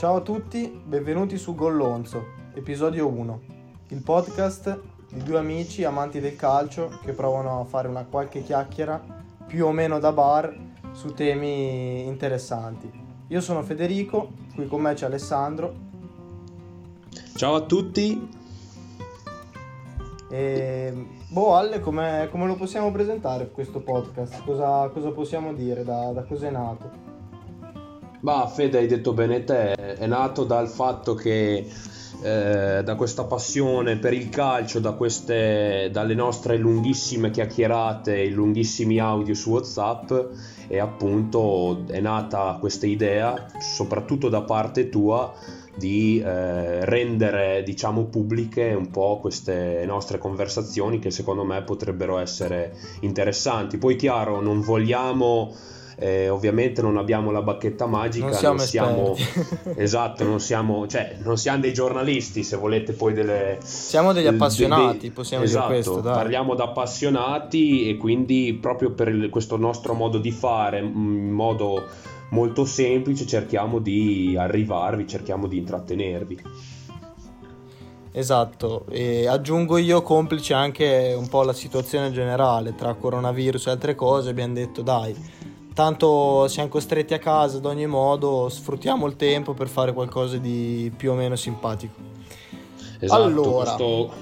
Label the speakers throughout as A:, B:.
A: Ciao a tutti, benvenuti su Gollonzo, episodio 1, il podcast di due amici amanti del calcio che provano a fare una qualche chiacchiera più o meno da bar su temi interessanti. Io sono Federico, qui con me c'è Alessandro.
B: Ciao a tutti.
A: E, boh, Alle, come, come lo possiamo presentare questo podcast? Cosa, cosa possiamo dire? Da, da cosa è nato?
B: Bah, Fede, hai detto bene te, è nato dal fatto che eh, da questa passione per il calcio, da queste, dalle nostre lunghissime chiacchierate, i lunghissimi audio su WhatsApp e appunto è nata questa idea, soprattutto da parte tua, di eh, rendere diciamo pubbliche un po' queste nostre conversazioni che secondo me potrebbero essere interessanti. Poi chiaro, non vogliamo eh, ovviamente non abbiamo la bacchetta magica,
A: non siamo,
B: non siamo esatto, non siamo, cioè, non siamo dei giornalisti, se volete poi delle
A: Siamo degli appassionati, dei, possiamo
B: esatto,
A: dire questo, dai.
B: Parliamo da appassionati e quindi proprio per il, questo nostro modo di fare, in modo molto semplice, cerchiamo di arrivarvi, cerchiamo di intrattenervi.
A: Esatto, e aggiungo io complice anche un po' la situazione generale tra coronavirus e altre cose, abbiamo detto dai, tanto siamo costretti a casa ad ogni modo, sfruttiamo il tempo per fare qualcosa di più o meno simpatico.
B: Esatto, allora, questo,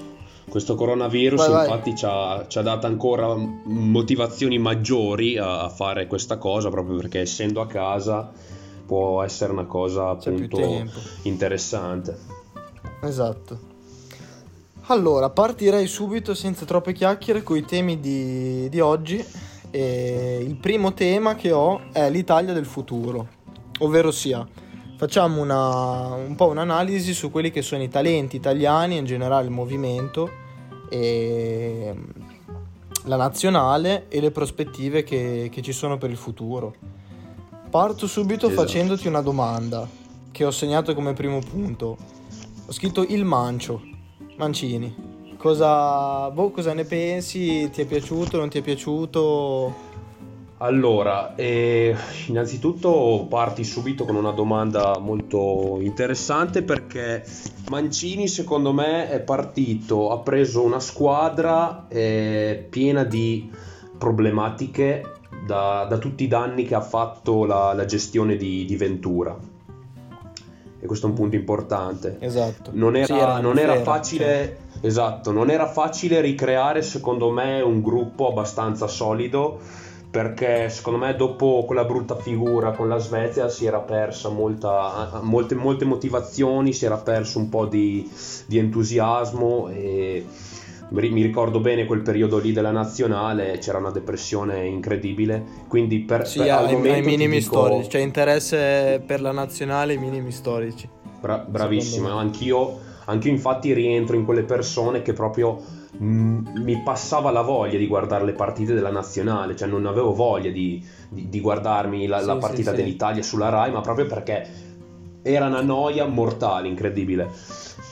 B: questo coronavirus vai, vai. infatti ci ha, ci ha, dato ancora motivazioni maggiori a, a, fare questa cosa, proprio perché essendo a casa può essere una cosa appunto interessante.
A: Esatto. Allora, partirei subito senza troppe chiacchiere con i temi di, di oggi e il primo tema che ho è l'Italia del futuro, ovvero sia facciamo una, un po' un'analisi su quelli che sono i talenti italiani, in generale il movimento, e la nazionale e le prospettive che, che ci sono per il futuro. Parto subito esatto. facendoti una domanda che ho segnato come primo punto. Ho scritto il mancio, Mancini. Cosa, boh, cosa ne pensi? Ti è piaciuto? Non ti è piaciuto?
B: Allora, eh, innanzitutto parti subito con una domanda molto interessante perché Mancini secondo me è partito, ha preso una squadra eh, piena di problematiche da, da, tutti i danni che ha fatto la, la gestione di, di Ventura e questo è un punto importante.
A: Esatto.
B: Non era, sì, era non era facile, sì. Esatto, non era facile ricreare secondo me un gruppo abbastanza solido perché secondo me dopo quella brutta figura con la Svezia si era persa molta, molte, molte motivazioni, si era perso un po' di, di entusiasmo e mi ricordo bene quel periodo lì della nazionale, c'era una depressione incredibile, quindi per,
A: sì,
B: per
A: ai, ai minimi dico... storici, cioè interesse per la nazionale ai minimi storici.
B: Bra- bravissimo, anch'io, anch'io infatti rientro in quelle persone che proprio mh, mm, mi passava la voglia di guardare le partite della nazionale, cioè non avevo voglia di, di, di guardarmi la, sì, la partita sì, dell'Italia sulla Rai, ma proprio perché era una noia mortale, incredibile.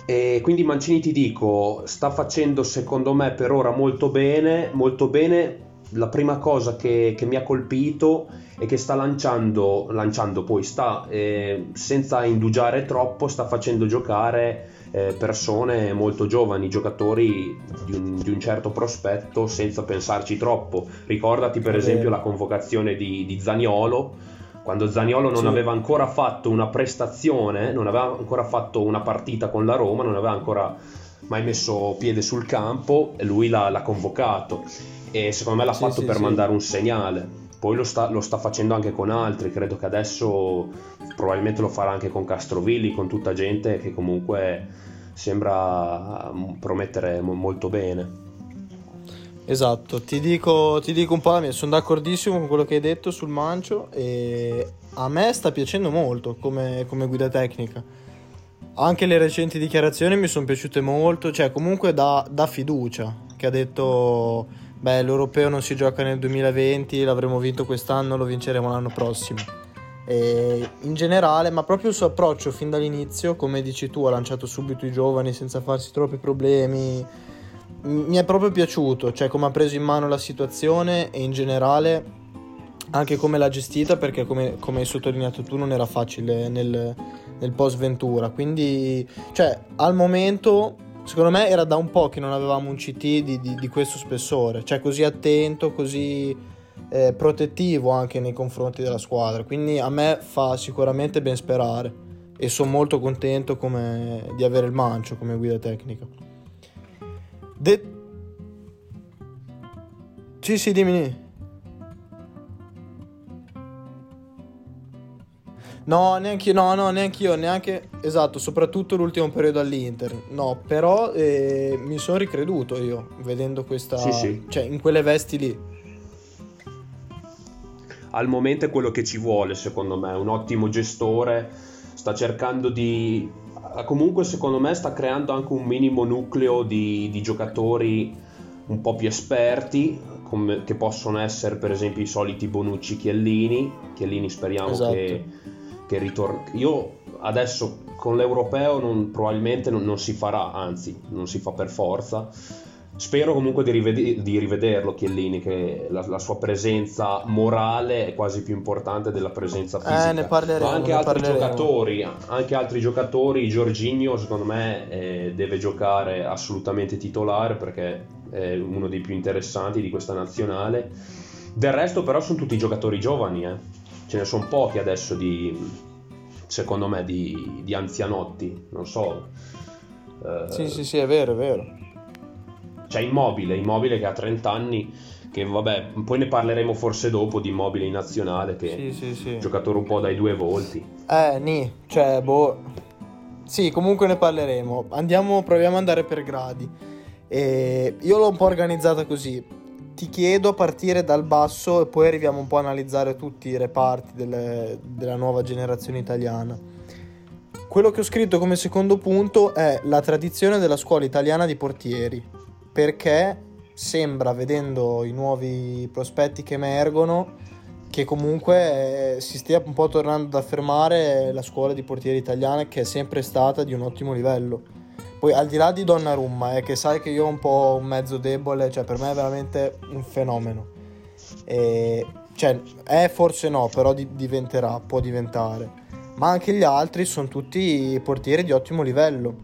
B: E quindi Mancini ti dico, sta facendo secondo me per ora molto bene, molto bene. La prima cosa che, che mi ha colpito è che sta lanciando, lanciando poi sta eh, senza indugiare troppo, sta facendo giocare eh, persone molto giovani, giocatori di un, di un, certo prospetto senza pensarci troppo. Ricordati per esempio la convocazione di, di Zaniolo quando Zaniolo non sì. aveva ancora fatto una prestazione, non aveva ancora fatto una partita con la Roma, non aveva ancora mai messo piede sul campo, e lui l'ha, l'ha convocato e secondo me l'ha sì, fatto sì, per mandare un segnale. Poi lo sta, lo sta, facendo anche con altri, credo che adesso probabilmente lo farà anche con Castrovilli, con tutta gente che comunque sembra promettere molto bene.
A: Esatto, ti dico, ti dico un po' la mia, sono d'accordissimo con quello che hai detto sul Mancio e a me sta piacendo molto come, come guida tecnica. Anche le recenti dichiarazioni mi sono piaciute molto, cioè comunque da, da fiducia, che ha detto, beh l'europeo non si gioca nel 2020, l'avremo vinto quest'anno, lo vinceremo l'anno prossimo. E in generale, ma proprio il suo approccio fin dall'inizio, come dici tu, ha lanciato subito i giovani senza farsi troppi problemi mi è proprio piaciuto, cioè come ha preso in mano la situazione e in generale anche come l'ha gestita perché come, come, hai sottolineato tu non era facile nel, nel post Ventura quindi cioè al momento secondo me era da un po' che non avevamo un CT di, di, di questo spessore cioè così attento così eh, protettivo anche nei confronti della squadra. Quindi a me fa sicuramente ben sperare e sono molto contento come, di avere il Mancio come guida tecnica. De- sì sì dimmi No, neanche io, no, no, neanche io, neanche, esatto, soprattutto l'ultimo periodo all'Inter. No, però eh, mi sono ricreduto io, vedendo questa, sì, sì. cioè in quelle vesti lì.
B: Al momento è quello che ci vuole, secondo me, un ottimo gestore, sta cercando di... Comunque, secondo me, sta creando anche un minimo nucleo di, di giocatori un po' più esperti, come, che possono essere per esempio i soliti Bonucci Chiellini. Chiellini speriamo esatto. che che ritorna. Io adesso con l'europeo non, probabilmente non, non, si farà, anzi non si fa per forza. Spero comunque di, rived- di rivederlo Chiellini, che la, la, sua presenza morale è quasi più importante della presenza fisica.
A: Eh, ne parleremo.
B: Ma anche altri parleremo. giocatori, anche altri giocatori, Giorginio secondo me eh, deve giocare assolutamente titolare perché è uno dei più interessanti di questa nazionale. Del resto però sono tutti giocatori giovani, eh ce ne sono pochi adesso di, secondo me, di, di anzianotti, non so.
A: Eh, sì, sì, sì, è vero, è vero.
B: C'è Immobile, Immobile che ha 30 anni, che vabbè, poi ne parleremo forse dopo di Immobile in nazionale, che sì, sì, sì. giocatore un po' dai due volti.
A: Eh, ni, cioè, boh... Sì, comunque ne parleremo. Andiamo, proviamo ad andare per gradi. E io l'ho un po' organizzata così ti chiedo a partire dal basso e poi arriviamo un po' a analizzare tutti i reparti delle, della nuova generazione italiana. Quello che ho scritto come secondo punto è la tradizione della scuola italiana di portieri, perché sembra, vedendo i nuovi prospetti che emergono, che comunque eh, si stia un po' tornando ad affermare la scuola di portieri italiana che è sempre stata di un ottimo livello poi al di là di Donnarumma, eh, che sai che io ho un po' un mezzo debole, cioè per me è veramente un fenomeno. E, cioè, è forse no, però di- diventerà, può diventare. Ma anche gli altri sono tutti portieri di ottimo livello.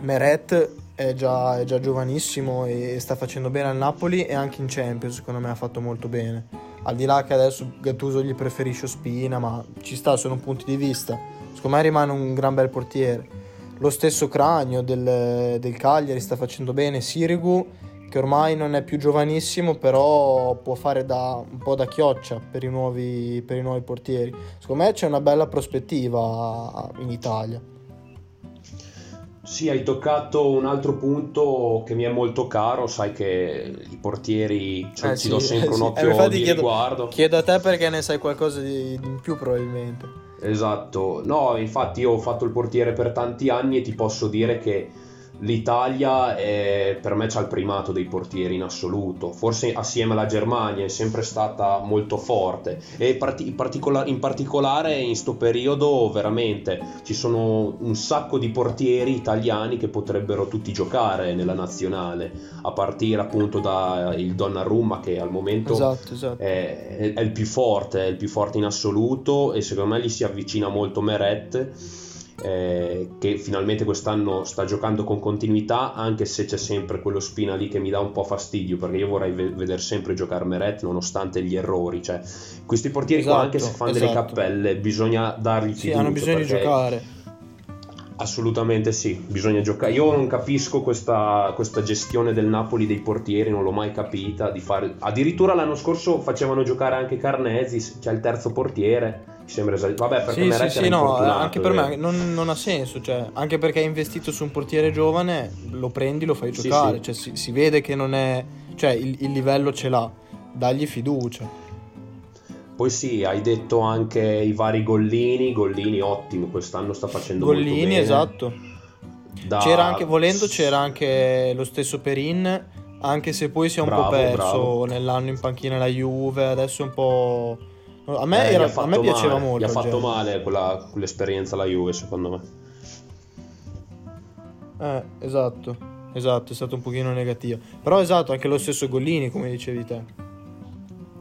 A: Meret è già, è già giovanissimo e sta facendo bene al Napoli e anche in Champions secondo me ha fatto molto bene. Al di là che adesso Gattuso gli preferisce Spina, ma ci sta, sono punti di vista. Secondo me rimane un gran bel portiere lo stesso Cranio del, del Cagliari sta facendo bene, Sirigu che ormai non è più giovanissimo però può fare da, un po' da chioccia per i, nuovi, per i nuovi portieri. Secondo me c'è una bella prospettiva in Italia.
B: Sì, hai toccato un altro punto che mi è molto caro, sai che i portieri cioè, eh, ci sì, do sempre un occhio eh, di
A: chiedo,
B: riguardo.
A: Chiedo a te perché ne sai qualcosa di, di in più probabilmente.
B: Esatto, no, infatti io ho fatto il portiere per tanti anni e ti posso dire che l'Italia è, per me c'ha il primato dei portieri in assoluto, forse assieme alla Germania è sempre stata molto forte. E in, particola- in particolare in questo periodo veramente ci sono un sacco di portieri italiani che potrebbero tutti giocare nella nazionale, a partire appunto dal Donnarumma che al momento
A: esatto, esatto.
B: È, è, è il più forte, è il più forte in assoluto e secondo me gli si avvicina molto Meret eh, che finalmente quest'anno sta giocando con continuità, anche se c'è sempre quello spina lì che mi dà un po' fastidio, perché io vorrei ve- vedere sempre giocare Meret nonostante gli errori. Cioè, questi portieri esatto, qua, anche se fanno esatto. delle cappelle, bisogna dargli
A: sì, hanno bisogno di giocare.
B: Assolutamente sì, bisogna giocare. Io non capisco questa, questa, gestione del Napoli dei portieri, non l'ho mai capita. Di fare... Addirittura l'anno scorso facevano giocare anche Carnesi, c'è il terzo portiere. Mi sembra esagerato. Vabbè, perché
A: sì, sì, sì, no, anche per me non, non, ha senso. Cioè, anche perché hai investito su un portiere giovane, lo prendi, lo fai giocare. Sì, sì. Cioè, si, si, vede che non è. Cioè, il, il livello ce l'ha, dagli fiducia.
B: Poi sì, hai detto anche i vari Gollini, Gollini ottimo, quest'anno sta facendo
A: Gollini,
B: molto bene.
A: esatto. Da... C'era anche, volendo, c'era anche lo stesso Perin, anche se poi si è un bravo, po' perso bravo. nell'anno in panchina la Juve, adesso è un po'... A me, eh, era, a me piaceva
B: male,
A: molto.
B: Gli ha fatto genere. male quella, quell'esperienza la Juve, secondo me.
A: Eh, esatto, esatto, è stato un pochino negativo. Però esatto, anche lo stesso Gollini, come dicevi te.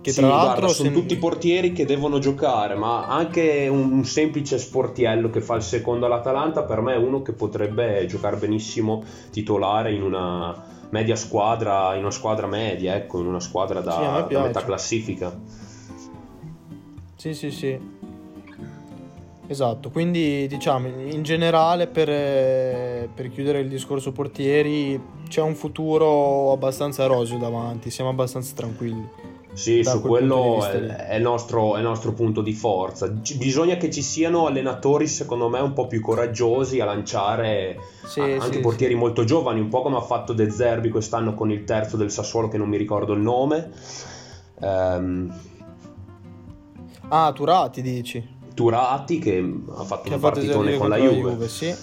A: Che tra
B: sì,
A: l'altro
B: guarda, sono
A: se-
B: tutti portieri che devono giocare, ma anche un, semplice sportiello che fa il secondo all'Atalanta per me è uno che potrebbe giocare benissimo titolare in una media squadra, in una squadra media, ecco, in una squadra da,
A: Sì, me
B: da metà classifica.
A: Sì, sì, sì. Esatto, quindi diciamo in generale per, per chiudere il discorso portieri c'è un futuro abbastanza roseo davanti, siamo abbastanza tranquilli.
B: Sì,
A: Da
B: su
A: quel
B: quello è, il nostro, è nostro punto di forza. Ci- bisogna che ci siano allenatori, secondo me, un po' più coraggiosi a lanciare
A: Sì,
B: a- anche
A: sì,
B: portieri molto giovani, un po' come ha fatto De Zerbi quest'anno con il terzo del Sassuolo, che non mi ricordo il nome. Ehm,
A: Ah, Turati dici?
B: Turati, che ha fatto
A: Che
B: un
A: ha fatto
B: partitone con la
A: contro
B: Juve.
A: sì.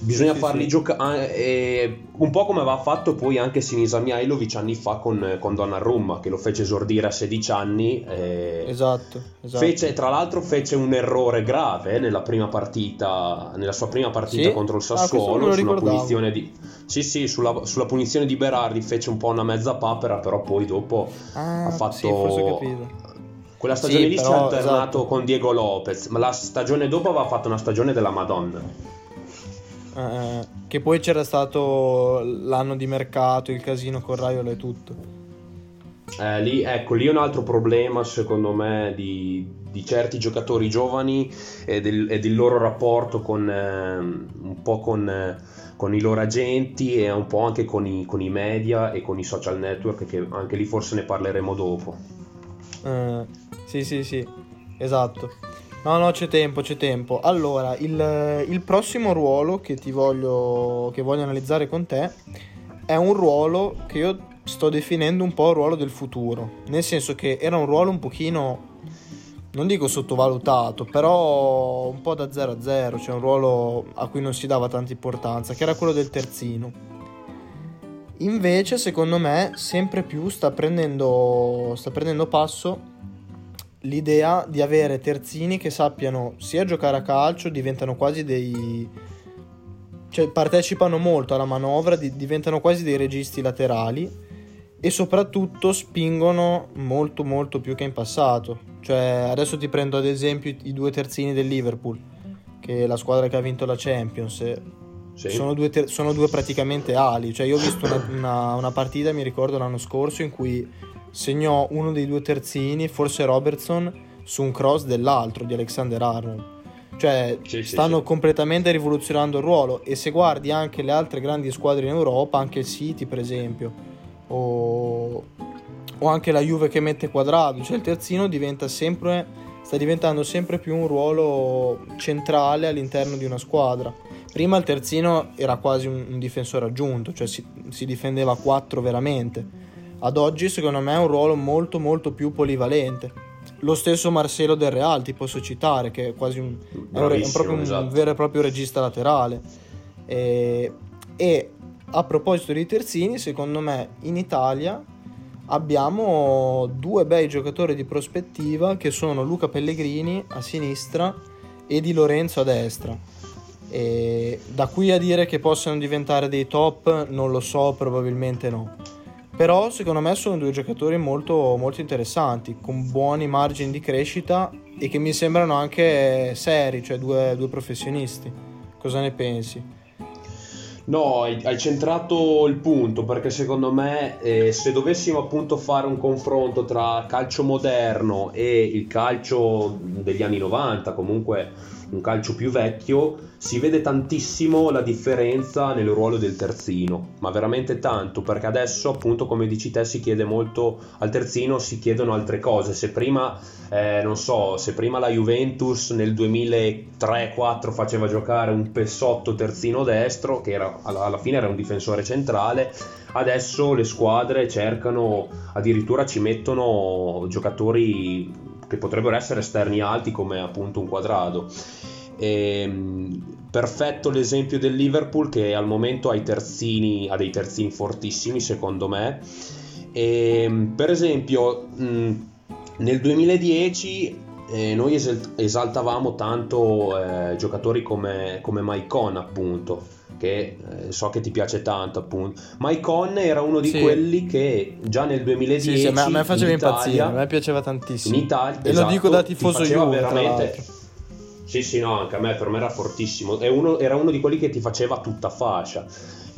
B: Bisogna
A: Sì,
B: farli
A: sì.
B: giocare un po' come aveva fatto poi anche Sinisa Mihailovic anni fa con, con Donnarumma, che lo fece esordire a 16 anni. e-
A: Esatto, esatto.
B: Fece, tra l'altro fece un errore grave eh, nella prima partita, nella sua prima partita
A: Sì?
B: contro il
A: Ah,
B: Sassuolo,
A: lo
B: sulla punizione di Sì, sì, sulla, sulla punizione di Berardi fece un po' una mezza papera, però poi dopo
A: Ah,
B: ha fatto quella stagione lì si è alternato
A: esatto.
B: con Diego Lopez, ma la stagione dopo aveva fatto una stagione della Madonna.
A: Eh, che poi c'era stato l'anno di mercato, il casino con Raiola e tutto.
B: Eh, lì, ecco, lì è un altro problema secondo me di, di certi giocatori giovani e del, e del loro rapporto con, ehm, un po' con, eh, con i loro agenti e un po' anche con i, con i media e con i social network che anche lì forse ne parleremo dopo.
A: Eh, sì, sì, sì, esatto. No, no, c'è tempo, c'è tempo. Allora, il, il prossimo ruolo che ti voglio, che voglio analizzare con te è un ruolo che io sto definendo un po' il ruolo del futuro. Nel senso che era un ruolo un pochino, non dico sottovalutato, però un po' da 0 a 0, cioè un ruolo a cui non si dava tanta importanza, che era quello del terzino. Invece, secondo me, sempre più sta prendendo, sta prendendo passo l'idea di avere terzini che sappiano sia giocare a calcio, diventano quasi dei... cioè partecipano molto alla manovra, di- diventano quasi dei registi laterali e soprattutto spingono molto molto più che in passato. Cioè, adesso ti prendo ad esempio i due terzini del Liverpool, che è la squadra che ha vinto la Champions.
B: Sì.
A: sono due, ter- sono due praticamente ali. Cioè, io ho visto una, una- una partita, mi ricordo l'anno scorso, in cui segnò uno dei due terzini, forse Robertson, su un cross dell'altro di Alexander Arnold. Cioè,
B: Sì,
A: stanno
B: sì.
A: completamente rivoluzionando il ruolo. E se guardi anche le altre grandi squadre in Europa, anche il City, per esempio, o, o anche la Juve che mette quadrato, cioè il terzino diventa sempre, sta diventando sempre più un ruolo centrale all'interno di una squadra. Prima il terzino era quasi un, un difensore aggiunto, cioè si, si difendeva a 4 veramente. Ad oggi secondo me è un ruolo molto molto più polivalente. Lo stesso Marcelo del Real ti posso citare, che è quasi un, è un, è un
B: esatto.
A: vero e proprio regista laterale. E, e a proposito di terzini, secondo me in Italia abbiamo due bei giocatori di prospettiva che sono Luca Pellegrini a sinistra e Di Lorenzo a destra. E da qui a dire che possano diventare dei top, non lo so, probabilmente no. Però secondo me sono due giocatori molto, molto interessanti, con buoni margini di crescita e che mi sembrano anche seri, cioè due, due professionisti. Cosa ne pensi?
B: No, hai, centrato il punto perché secondo me eh, se dovessimo appunto fare un confronto tra calcio moderno e il calcio degli anni 90, comunque un calcio più vecchio, si vede tantissimo la differenza nel ruolo del terzino, ma veramente tanto perché adesso appunto come dici te si chiede molto al terzino, si chiedono altre cose, se prima eh, non so, se prima la Juventus nel 2003-4 faceva giocare un Pessotto terzino destro, che era, alla fine era un difensore centrale, adesso le squadre cercano, addirittura ci mettono giocatori che potrebbero essere esterni alti come appunto un quadrado. Ehm, perfetto l'esempio del Liverpool che al momento ha, terzini, ha dei terzini fortissimi secondo me. Ehm, per esempio nel 2010 eh, noi esal- esaltavamo tanto eh, giocatori come, come Maicon appunto che eh, so che ti piace tanto appunto. Maicon era uno di
A: Sì.
B: quelli che già nel 2010
A: Sì, sì, a me, faceva
B: in Italia-
A: impazzire, a me piaceva tantissimo.
B: in Italia
A: E lo
B: esatto,
A: dico da
B: ti
A: tifoso
B: faceva
A: Juve,
B: veramente sì sì no anche a me per me era fortissimo uno- era uno di quelli che ti faceva tutta fascia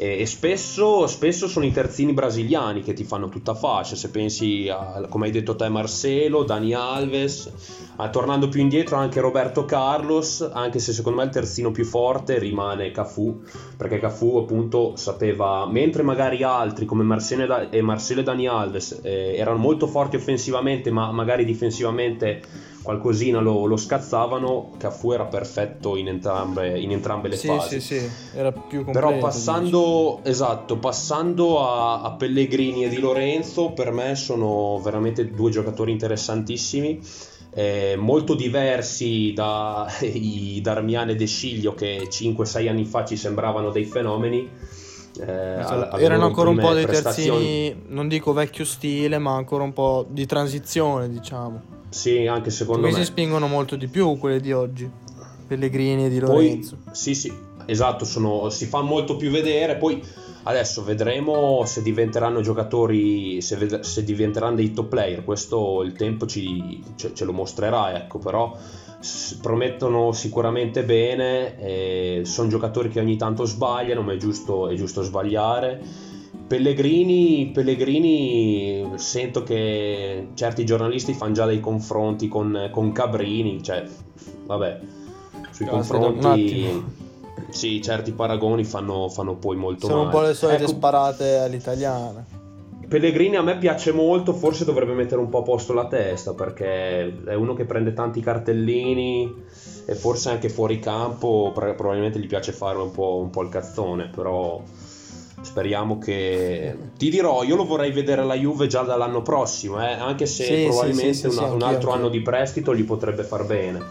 B: e, spesso, spesso sono i terzini brasiliani che ti fanno tutta fascia. Se pensi a come hai detto te Marcelo Dani Alves ah, tornando più indietro anche Roberto Carlos anche se secondo me il terzino più forte rimane Cafu perché Cafu appunto sapeva mentre magari altri come Marcelo e Dani Alves eh, erano molto forti offensivamente ma magari difensivamente qualcosina lo, lo scazzavano Cafu era perfetto in entrambe, in entrambe le
A: Sì,
B: fasi
A: sì, sì, era più completo.
B: però passando, esatto, passando a, a Pellegrini e Di Lorenzo, per me sono veramente due giocatori interessantissimi, eh, molto diversi dai Darmian e De Sciglio che 5-6 anni fa ci sembravano dei fenomeni. eh,
A: Esatto. Erano ancora un po' dei
B: prestazioni.
A: terzini, non dico vecchio stile, ma ancora un po' di transizione, diciamo.
B: Sì, anche secondo
A: Questi
B: me.
A: spingono molto di più quelli di oggi. Pellegrini e Di
B: Poi,
A: Lorenzo.
B: sì, sì, esatto, sono- si fa molto più vedere. Poi adesso vedremo se diventeranno giocatori, se, ved- se diventeranno dei top player. Questo il tempo ci, ce, ce lo mostrerà, ecco, però promettono sicuramente bene. sono giocatori che ogni tanto sbagliano, ma è giusto, è giusto sbagliare. Pellegrini, Pellegrini, sento che certi giornalisti fanno già dei confronti con, con Cabrini, cioè, vabbè, sui
A: un
B: confronti, sì, certi paragoni fanno, fanno poi molto
A: Sono un
B: male.
A: po' le solite
B: Ecco,
A: sparate all'italiana.
B: Pellegrini a me piace molto, forse dovrebbe mettere un po' a posto la testa perché è uno che prende tanti cartellini e forse anche fuori campo probabilmente gli piace fare un po', un po' il cazzone, però speriamo che... Ti dirò, io lo vorrei vedere alla Juve già dall'anno prossimo, eh, anche se
A: Sì,
B: probabilmente
A: sì, sì,
B: un
A: anch'io,
B: altro anno di prestito gli potrebbe far bene.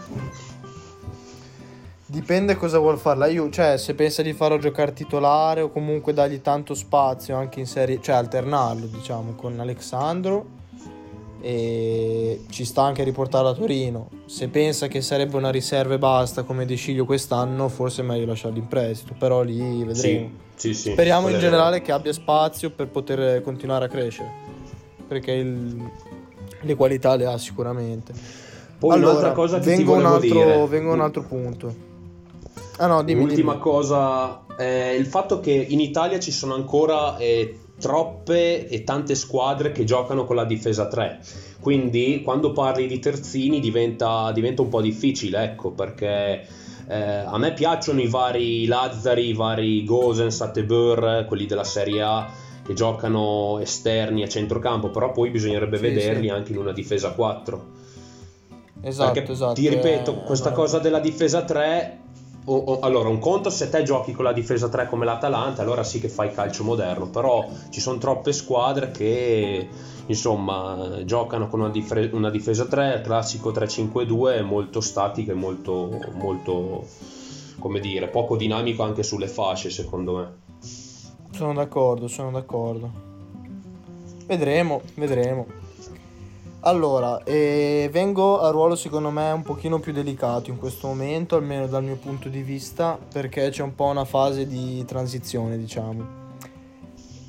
A: Dipende cosa vuol fare la Juve, cioè se pensa di farlo giocare titolare o comunque dargli tanto spazio anche in serie, cioè alternarlo diciamo con Alexandro e ci sta anche a riportarlo a Torino. Se pensa che sarebbe una riserva e basta come De Sciglio quest'anno, forse è meglio lasciarlo in prestito, però lì vedremo.
B: Sì, sì, sì.
A: Speriamo in generale che abbia spazio per poter continuare a crescere, perché il- le qualità le ha sicuramente.
B: Poi un'altra cosa che ti
A: vengo, un altro,
B: dire.
A: vengo a un altro punto. Ah no, dimmi,
B: L'ultima
A: dimmi.
B: cosa è il fatto che in Italia ci sono ancora eh, troppe e tante squadre che giocano con la difesa 3. Quindi quando parli di terzini diventa, diventa un po' difficile, ecco, perché eh, a me piacciono i vari Lazzari, i vari Gosens, Atebur, quelli della Serie A che giocano esterni a centrocampo, però poi bisognerebbe
A: Sì,
B: vederli
A: sì.
B: anche in una difesa 4.
A: Esatto,
B: Perché
A: esatto.
B: ti ripeto,
A: eh,
B: questa
A: no.
B: cosa della difesa 3. O- o- allora, un conto se te giochi con la difesa 3 come l'Atalanta, allora sì che fai calcio moderno. Però ci sono troppe squadre che insomma giocano con una, difre- una difesa 3, il classico 3-5-2, molto statico e molto, molto, come dire, poco dinamico anche sulle fasce, secondo me.
A: Sono d'accordo, sono d'accordo. Vedremo, vedremo. Allora, eh, vengo a ruolo secondo me un pochino più delicato in questo momento, almeno dal mio punto di vista, perché c'è un po' una fase di transizione, diciamo.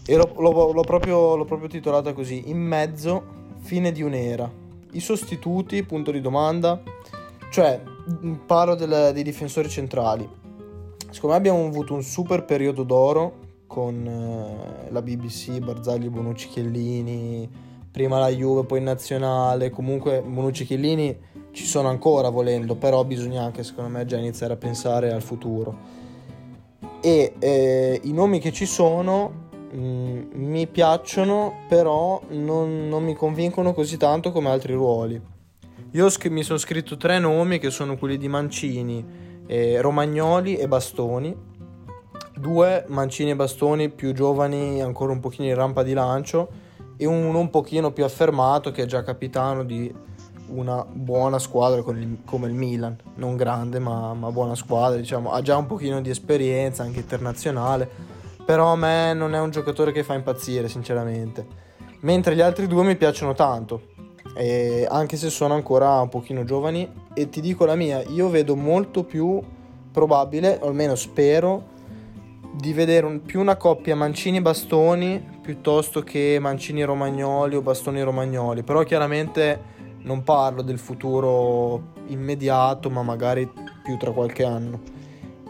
A: E l'ho, l'ho- l'ho proprio, l'ho proprio titolata così, in mezzo, fine di un'era. I sostituti, punto di domanda, cioè parlo del- dei difensori centrali. Secondo me abbiamo avuto un super periodo d'oro con eh, la BBC, Barzagli, Bonucci, Chiellini, prima la Juve, poi in nazionale, comunque Bonucci, Chiellini ci sono ancora volendo, però bisogna anche secondo me già iniziare a pensare al futuro. E eh, i nomi che ci sono mh, mi piacciono, però non, non mi convincono così tanto come altri ruoli. Io scr- mi sono scritto tre nomi che sono quelli di Mancini, eh, Romagnoli e Bastoni. Due Mancini e Bastoni più giovani, ancora un pochino in rampa di lancio, e uno un pochino più affermato che è già capitano di una buona squadra il- come il Milan, non grande ma, ma buona squadra, diciamo, ha già un pochino di esperienza anche internazionale, però a me non è un giocatore che fa impazzire sinceramente, mentre gli altri due mi piacciono tanto, e anche se sono ancora un pochino giovani. E ti dico la mia, io vedo molto più probabile, o almeno spero, di vedere un, più una coppia Mancini-Bastoni piuttosto che Mancini-Romagnoli o Bastoni-Romagnoli, però chiaramente non parlo del futuro immediato, ma magari più tra qualche anno.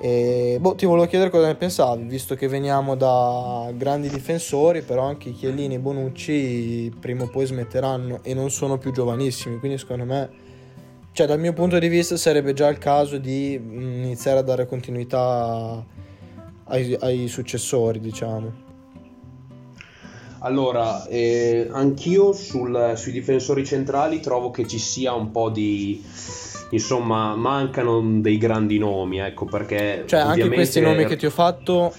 A: E, boh, ti volevo chiedere cosa ne pensavi, visto che veniamo da grandi difensori, però anche Chiellini e Bonucci prima o poi smetteranno e non sono più giovanissimi, quindi secondo me, cioè dal mio punto di vista sarebbe già il caso di iniziare a dare continuità ai, ai successori, diciamo.
B: Allora, eh, anch'io sul, sui difensori centrali trovo che ci sia un po' di insomma mancano dei grandi nomi ecco perché
A: cioè anche questi nomi che ti ho fatto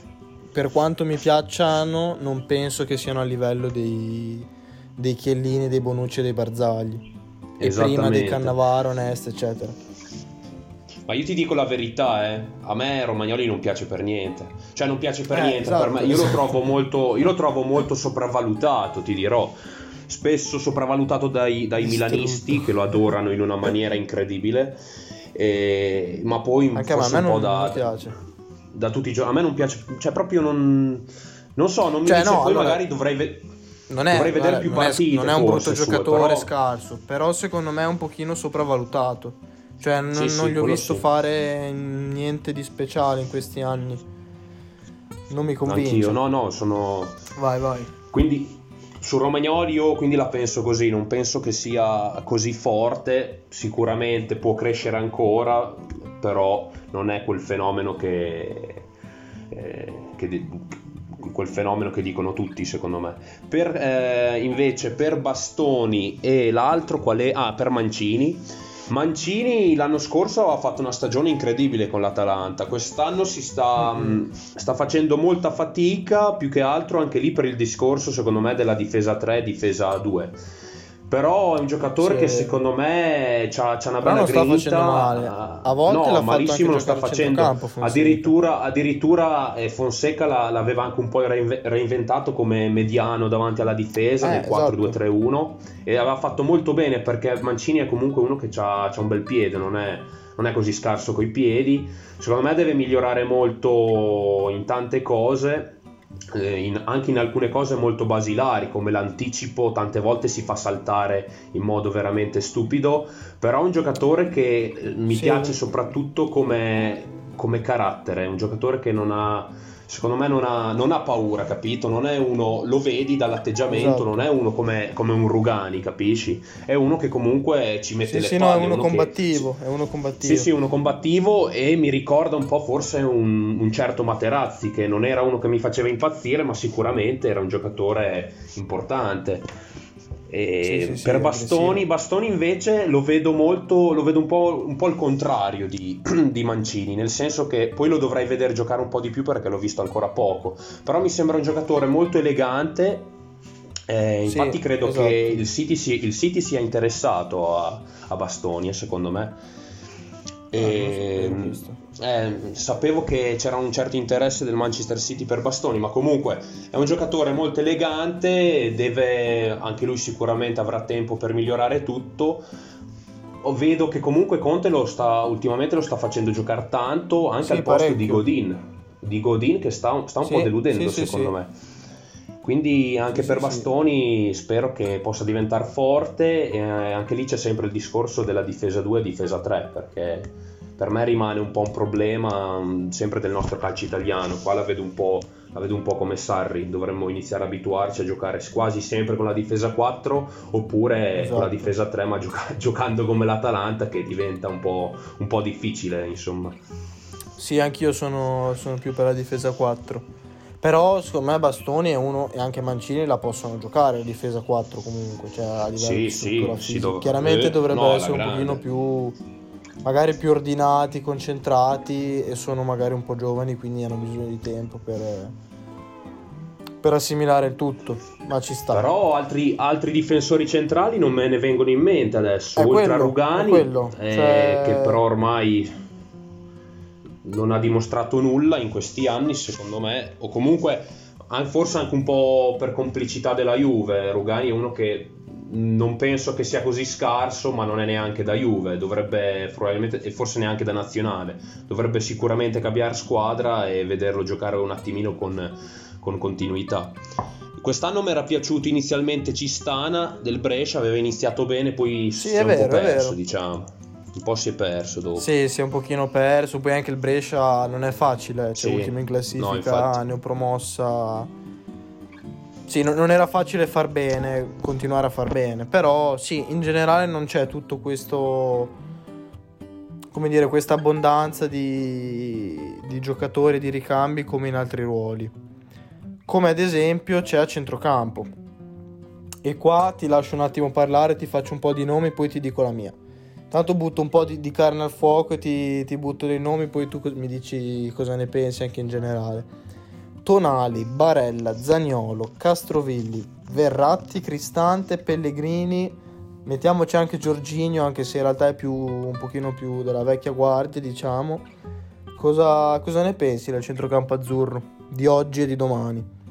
A: per quanto mi piacciono non penso che siano a livello dei, dei Chiellini, dei Bonucci e dei Barzagli. E prima dei Cannavaro, Nest eccetera
B: ma io ti dico la verità, eh. a me Romagnoli non piace per niente. Cioè non piace per eh, niente, esatto, per me. Io, lo trovo molto, io lo trovo molto sopravvalutato, ti dirò spesso sopravvalutato dai, dai milanisti che lo adorano in una maniera incredibile, e, ma poi
A: Anche forse a me un po' da, piace.
B: da tutti i giorni. A me non piace, cioè proprio non, non so, non mi cioè, dice, no, poi allora... magari dovrei... Ve-
A: non è, dovrei vedere più partite. Non è un brutto giocatore sue, però... scarso, però secondo me è un pochino sopravvalutato. Cioè, n- sì, non sì, gli ho visto sì. fare niente di speciale in questi anni. Non mi convince.
B: Anch'io, no, no, sono.
A: Vai, vai.
B: Quindi su Romagnoli io quindi la penso così, non penso che sia così forte, sicuramente può crescere ancora, però non è quel fenomeno che, eh, che quel fenomeno che dicono tutti secondo me. Per, eh, invece per Bastoni e l'altro qual è? Ah, per Mancini Mancini l'anno scorso ha fatto una stagione incredibile con l'Atalanta, quest'anno si sta, mm-hmm. sta, facendo molta fatica, più che altro anche lì per il discorso secondo me della difesa 3 difesa 2 però è un giocatore sì. che secondo me ha una bella non
A: sta facendo male. A volte
B: no, malissimo lo sta facendo. Campo, addirittura, addirittura eh, Fonseca l'aveva anche un po' reinventato come mediano davanti alla difesa eh, nel 4-2-3-1 esatto. e aveva fatto molto bene perché Mancini è comunque uno che ha un bel piede, non è, non è così scarso coi piedi. Secondo me deve migliorare molto in tante cose in, anche in alcune cose molto basilari come l'anticipo tante volte si fa saltare in modo veramente stupido però è un giocatore che eh, mi sì. piace soprattutto come, come carattere è un giocatore che non ha secondo me non ha, non ha, paura, capito? Non è uno, lo vedi dall'atteggiamento, esatto. non è uno come, come, un Rugani, capisci? È uno che comunque ci mette sì, le
A: sì,
B: palle.
A: No, è uno, uno combattivo, che, è uno combattivo.
B: Sì, sì, uno combattivo e mi ricorda un po' forse un, un, certo Materazzi, che non era uno che mi faceva impazzire, ma sicuramente era un giocatore importante. Sì, sì, per Bastoni, Bastoni invece lo vedo molto, lo vedo un po', un po il contrario di, di, Mancini, nel senso che poi lo dovrei vedere giocare un po' di più perché l'ho visto ancora poco, però mi sembra un giocatore molto elegante, eh, infatti credo esatto. che il City, si, il City, sia interessato a, a Bastoni, eh, secondo me. Ah, e, eh, sapevo che c'era un certo interesse del Manchester City per Bastoni, ma comunque è un giocatore molto elegante, deve, anche lui sicuramente avrà tempo per migliorare tutto. Vedo che comunque Conte lo sta, ultimamente lo sta facendo giocare tanto anche sì, al posto parecchio. di Godin, di Godin che sta, sta un sì, po' deludendo sì, secondo me. Quindi anche per Bastoni spero che possa diventare forte e anche lì c'è sempre il discorso della difesa 2 e difesa 3 perché per me rimane un po' un problema mm, sempre del nostro calcio italiano. Qua la vedo un po', la vedo un po come Sarri, dovremmo iniziare a abituarci a giocare quasi sempre con la difesa 4 oppure esatto. con la esatto. difesa 3 ma gioca- giocando come l'Atalanta che diventa un po', un po difficile insomma.
A: Sì, anch'io sono, sono più per la difesa 4. Però secondo me Bastoni e, uno, e anche Mancini la possono giocare difesa 4 comunque, cioè a livello sì, di struttura sì, dov- Chiaramente eh, dovrebbero no, essere un pochino più magari più ordinati, concentrati e sono magari un po' giovani, quindi hanno bisogno di tempo per, per assimilare il tutto. Ma ci sta.
B: Però altri, altri, difensori centrali non me ne vengono in mente adesso. È Oltre quello, a Rugani, eh, cioè... che però ormai non ha dimostrato nulla in questi anni, secondo me, o comunque forse anche un po' per complicità della Juve. Rugani è uno che non penso che sia così scarso, ma non è neanche da Juve, dovrebbe probabilmente, e forse neanche da nazionale, dovrebbe sicuramente cambiare squadra e vederlo giocare un attimino con, con continuità. Quest'anno mi era piaciuto inizialmente Cistana del Brescia, aveva iniziato bene, poi
A: Sì,
B: si è,
A: è
B: un
A: vero, è
B: perso, diciamo. Un po' si è perso dopo.
A: Sì, si è un pochino perso, poi anche il Brescia non è facile, cioè
B: Sì.
A: ultimo in
B: No,
A: classifica,
B: infatti.
A: neopromossa. Sì, non, non era facile far bene, continuare a far bene, però sì, in generale non c'è tutto questo, come dire, questa abbondanza di, di giocatori, di ricambi come in altri ruoli. Come ad esempio c'è a centrocampo. E qua ti lascio un attimo parlare, ti faccio un po' di nomi, poi ti dico la mia. Tanto butto un po' di, di carne al fuoco e ti, ti butto dei nomi, poi tu mi dici cosa ne pensi anche in generale. Tonali, Barella, Zagnolo, Castrovilli, Verratti, Cristante, Pellegrini. Mettiamoci anche Giorginio, anche se in realtà è più, un pochino più della vecchia guardia, diciamo. Cosa, cosa ne pensi del centrocampo azzurro di oggi e di domani?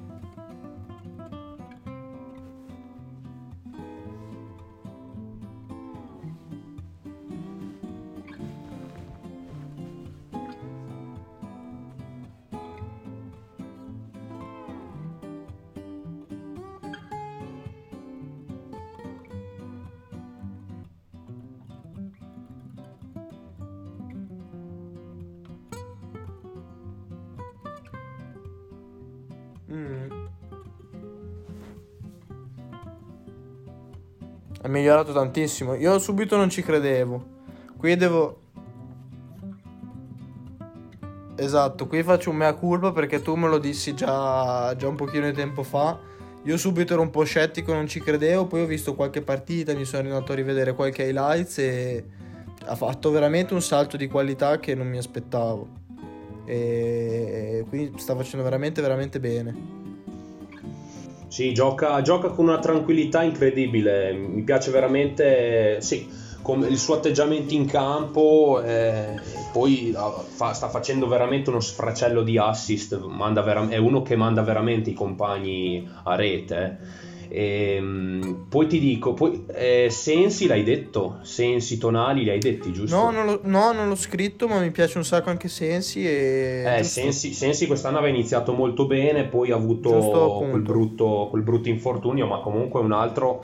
A: Migliorato tantissimo. Io subito non ci credevo. Qui devo. Esatto, qui faccio un mea culpa perché tu me lo dissi già, già un pochino di tempo fa. Io subito ero un po' scettico, non ci credevo. Poi ho visto qualche partita, mi sono andato a rivedere qualche highlights e ha fatto veramente un salto di qualità che non mi aspettavo. E quindi sta facendo veramente, veramente bene.
B: Sì, gioca, gioca con una tranquillità incredibile. Mi piace veramente. Sì, il suo atteggiamento in campo. eh, poi ah, fa- sta facendo veramente uno sfracello di assist. Vera- è uno che manda veramente i compagni a rete. Eh. Ehm, poi ti dico, poi, eh, Sensi l'hai detto? Sensi tonali li hai detti, giusto?
A: No non, lo- no, non l'ho scritto, ma mi piace un sacco anche Sensi. E...
B: Eh. Sensi, Sensi quest'anno aveva iniziato molto bene, poi ha avuto quel brutto, quel brutto infortunio, ma comunque è un altro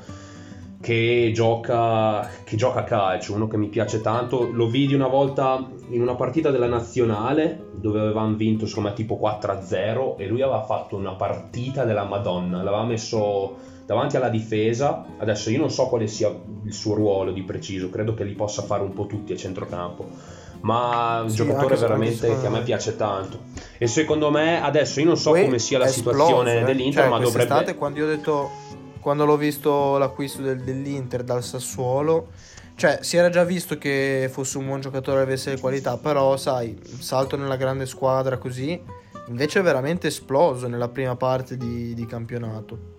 B: che gioca, che gioca a calcio, uno che mi piace tanto. Lo vidi una volta in una partita della nazionale dove avevamo vinto insomma tipo 4-0 e lui aveva fatto una partita della Madonna, l'aveva messo davanti alla difesa. Adesso io non so quale sia il suo ruolo di preciso, credo che li possa fare un po' tutti a centrocampo. Ma un
A: Sì,
B: giocatore veramente che a me piace tanto. E secondo me adesso io non so
A: Poi
B: come sia la
A: è
B: situazione
A: eh.
B: dell'Inter,
A: Cioè,
B: ma dovrebbe.
A: quando io ho detto quando l'ho visto l'acquisto del- dell'Inter dal Sassuolo cioè si era già visto che fosse un buon giocatore avesse le qualità però sai salto nella grande squadra così invece è veramente esploso nella prima parte di, di campionato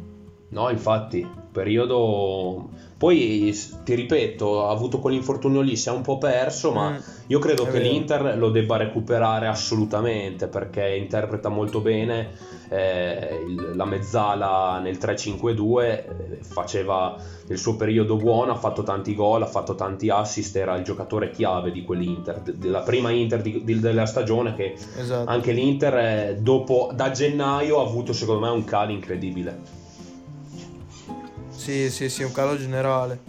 B: No, infatti, periodo. Poi ti ripeto, ha avuto quell'infortunio lì, si è un po' perso, ma
A: Mm,
B: io credo
A: è
B: che
A: vero.
B: l'Inter lo debba recuperare assolutamente perché interpreta molto bene eh, il- la mezzala nel 3-5-2, eh, faceva nel suo periodo buono, ha fatto tanti gol, ha fatto tanti assist, era il giocatore chiave di quell'Inter, de- della prima Inter di- di- della stagione che
A: esatto
B: anche l'Inter eh, dopo da gennaio ha avuto secondo me un calo incredibile.
A: Sì sì sì un calo generale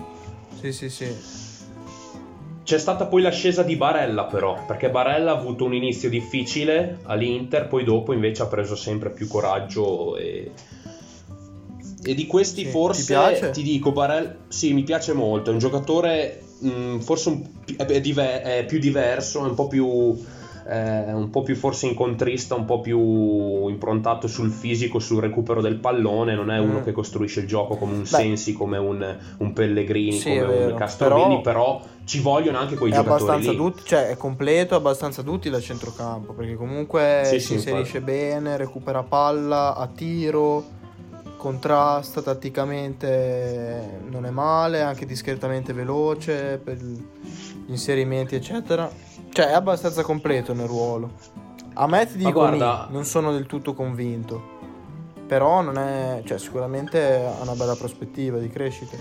A: sì sì sì
B: C'è stata poi l'ascesa di Barella però, perché Barella ha avuto un inizio difficile all'Inter, poi dopo invece ha preso sempre più coraggio e, e di questi
A: Sì,
B: forse
A: ti piace?
B: dico Barella, sì mi piace molto, è un giocatore mh, forse un- è, è dive- è più diverso, è un po' più, eh, un po' più forse incontrista, un po' più improntato sul fisico, sul recupero del pallone, non è uno
A: Mm.
B: che costruisce il gioco come un
A: Beh.
B: Sensi, come un, un Pellegrini,
A: Sì,
B: come un Castrovilli,
A: però-
B: però ci vogliono anche quei
A: è
B: giocatori
A: dutti, cioè è completo, abbastanza duttile a centrocampo perché comunque
B: Sì,
A: si
B: sì,
A: inserisce bene, recupera palla, a tiro, contrasta tatticamente, non è male, anche discretamente veloce per gli inserimenti eccetera. Cioè è abbastanza completo nel ruolo. A me ti dico
B: guarda-
A: non sono del tutto convinto. però non è, cioè, sicuramente ha una bella prospettiva di crescita.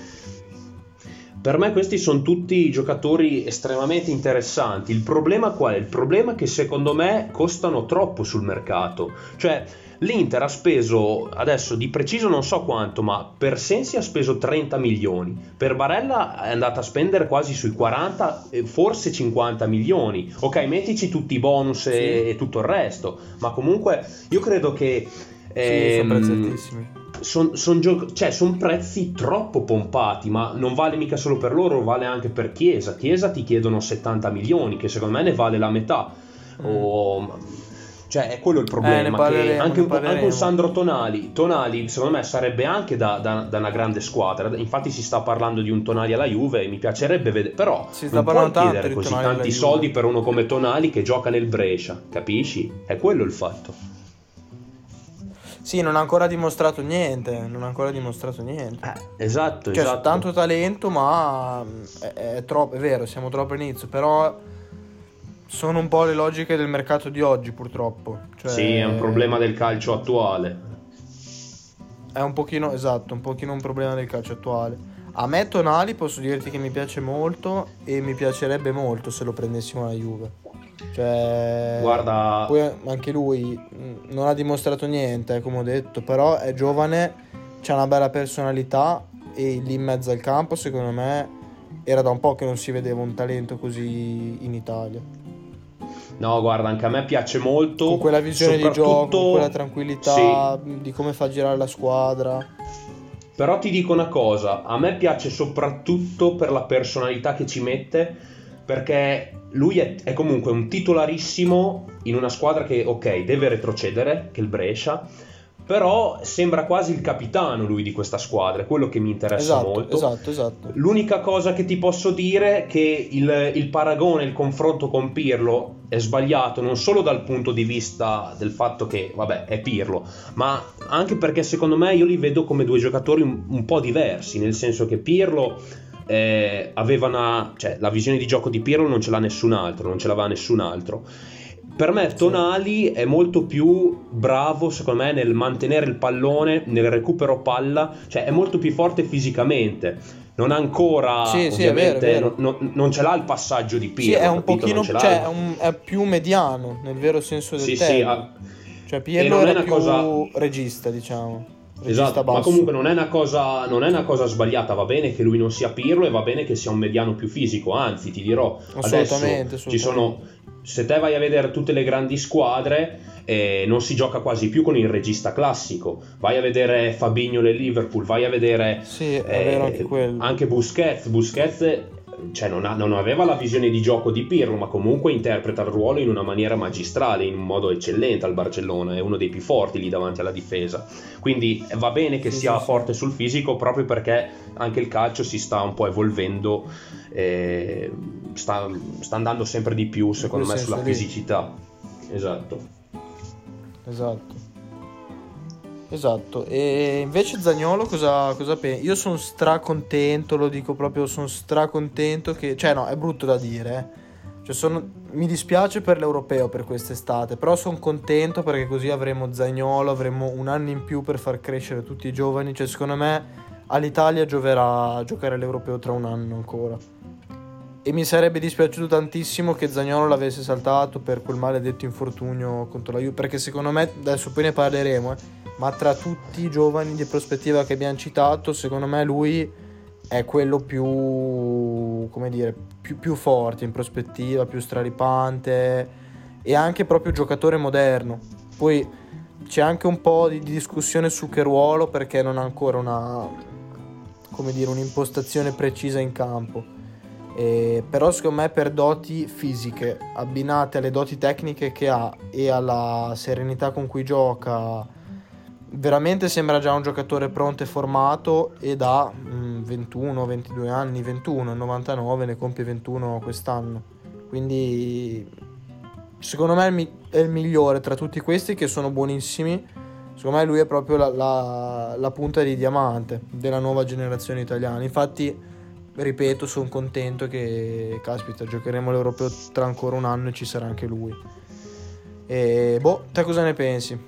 B: Per me questi sono tutti giocatori estremamente interessanti. Il problema qual è? Il problema è che secondo me costano troppo sul mercato. Cioè, l'Inter ha speso, adesso di preciso non so quanto, ma per Sensi ha speso 30 milioni. Per Barella è andata a spendere quasi sui 40, forse 50 milioni. Ok, mettici tutti i bonus e, sì. e tutto il resto. Ma comunque io credo che...
A: Sì, sono ehm, prezzatissimi
B: sono son gio- cioè, son prezzi troppo pompati, ma non vale mica solo per loro, vale anche per Chiesa. Chiesa ti chiedono 70 milioni, che secondo me ne vale la metà. Mm. O, cioè, è quello il problema.
A: Eh,
B: anche,
A: un,
B: anche, un, Sandro Tonali, Tonali, secondo me, sarebbe anche da, da, da, una grande squadra. Infatti, si sta parlando di un Tonali alla Juve e mi piacerebbe vedere. Però
A: si
B: non puoi chiedere così tanti soldi per uno come Tonali che gioca nel Brescia, capisci? È quello il fatto.
A: Sì, non ha ancora dimostrato niente, non ha ancora dimostrato niente.
B: Eh, esatto,
A: cioè,
B: esatto.
A: tanto talento, ma mm, è, è, troppo, è vero, siamo troppo all'inizio, però sono un po' le logiche del mercato di oggi, purtroppo. Cioè,
B: sì, è un problema del calcio attuale.
A: È un pochino, esatto, un pochino un problema del calcio attuale. A me Tonali posso dirti che mi piace molto e mi piacerebbe molto se lo prendessimo alla Juve. Cioè,
B: Guarda,
A: poi anche lui mm, non ha dimostrato niente, eh, come ho detto, però è giovane, ha una bella personalità e lì in mezzo al campo, secondo me, era da un po' che non si vedeva un talento così in Italia.
B: No, guarda, anche a me piace molto.
A: Con quella visione di gioco, con quella tranquillità sì. di come fa girare la squadra.
B: Però ti dico una cosa, a me piace soprattutto per la personalità che ci mette, perché lui è, è, comunque un titolarissimo in una squadra che, ok, deve retrocedere, che è il Brescia, però sembra quasi il capitano lui di questa squadra, è quello che mi interessa
A: esatto,
B: molto.
A: Esatto, esatto.
B: L'unica cosa che ti posso dire è che il, il paragone, il confronto con Pirlo è sbagliato non solo dal punto di vista del fatto che, vabbè, è Pirlo, ma anche perché secondo me io li vedo come due giocatori un, un po' diversi, nel senso che Pirlo eh, aveva una, cioè, la visione di gioco di Pirlo non ce l'ha nessun altro, non ce l'aveva nessun altro. Per me Tonali è molto più bravo, secondo me, nel mantenere il pallone, nel recupero palla, cioè è molto più forte fisicamente. Non ha ancora, sì, sì, è vero, è vero. Non, non, ce l'ha il passaggio di Pirlo.
A: Sì, è un capito? pochino, cioè, è, un, è, più mediano, nel vero senso del sì, termine. Sì, ha... Cioè Pirlo era più cosa... regista, diciamo.
B: Esatto, basso. ma comunque non è, cosa, non è, una cosa, sbagliata, va bene che lui non sia Pirlo e va bene che sia un mediano più fisico, anzi ti dirò, adesso assolutamente. ci sono, se te vai a vedere tutte le grandi squadre eh, non si gioca quasi più con il regista classico, vai a vedere Fabinho nel Liverpool, vai a vedere
A: sì, eh, anche,
B: anche Busquets, Busquets cioè non, ha, non, aveva la visione di gioco di Pirlo, ma comunque interpreta il ruolo in una maniera magistrale, in un modo eccellente al Barcellona, è uno dei più forti lì davanti alla difesa. Quindi va bene che sì, sia sì, forte sul fisico proprio perché anche il calcio si sta un po' evolvendo, eh, sta, sta, andando sempre di più secondo me sulla lì. fisicità. Esatto.
A: Esatto. Esatto, e invece Zagnolo cosa, cosa pensi? Io sono stracontento, lo dico proprio, sono stracontento che... Cioè no, è brutto da dire, eh. cioè, sono, mi dispiace per l'europeo per quest'estate, però sono contento perché così avremo Zagnolo, avremo un anno in più per far crescere tutti i giovani, cioè secondo me all'Italia gioverà giocare l'europeo tra un anno ancora. E mi sarebbe dispiaciuto tantissimo che Zagnolo l'avesse saltato per quel maledetto infortunio contro la Juve, perché secondo me, adesso poi ne parleremo, eh, ma tra tutti i giovani di prospettiva che abbiamo citato, secondo me lui è quello più, come dire, più, più forte in prospettiva, più straripante e anche proprio giocatore moderno. Poi c'è anche un po' di, discussione su che ruolo perché non ha ancora una, come dire, un'impostazione precisa in campo. Eh, però secondo me per doti fisiche abbinate alle doti tecniche che ha e alla serenità con cui gioca veramente sembra già un giocatore pronto e formato ed ha mh, 21, 22 anni, 21, 99, ne compie 21 quest'anno. Quindi secondo me è il, mi- è il, migliore tra tutti questi che sono buonissimi. Secondo me lui è proprio la, la, la punta di diamante della nuova generazione italiana. Infatti, ripeto, sono contento che, caspita, giocheremo l'Europeo tra ancora un anno e ci sarà anche lui. E boh, te cosa ne pensi?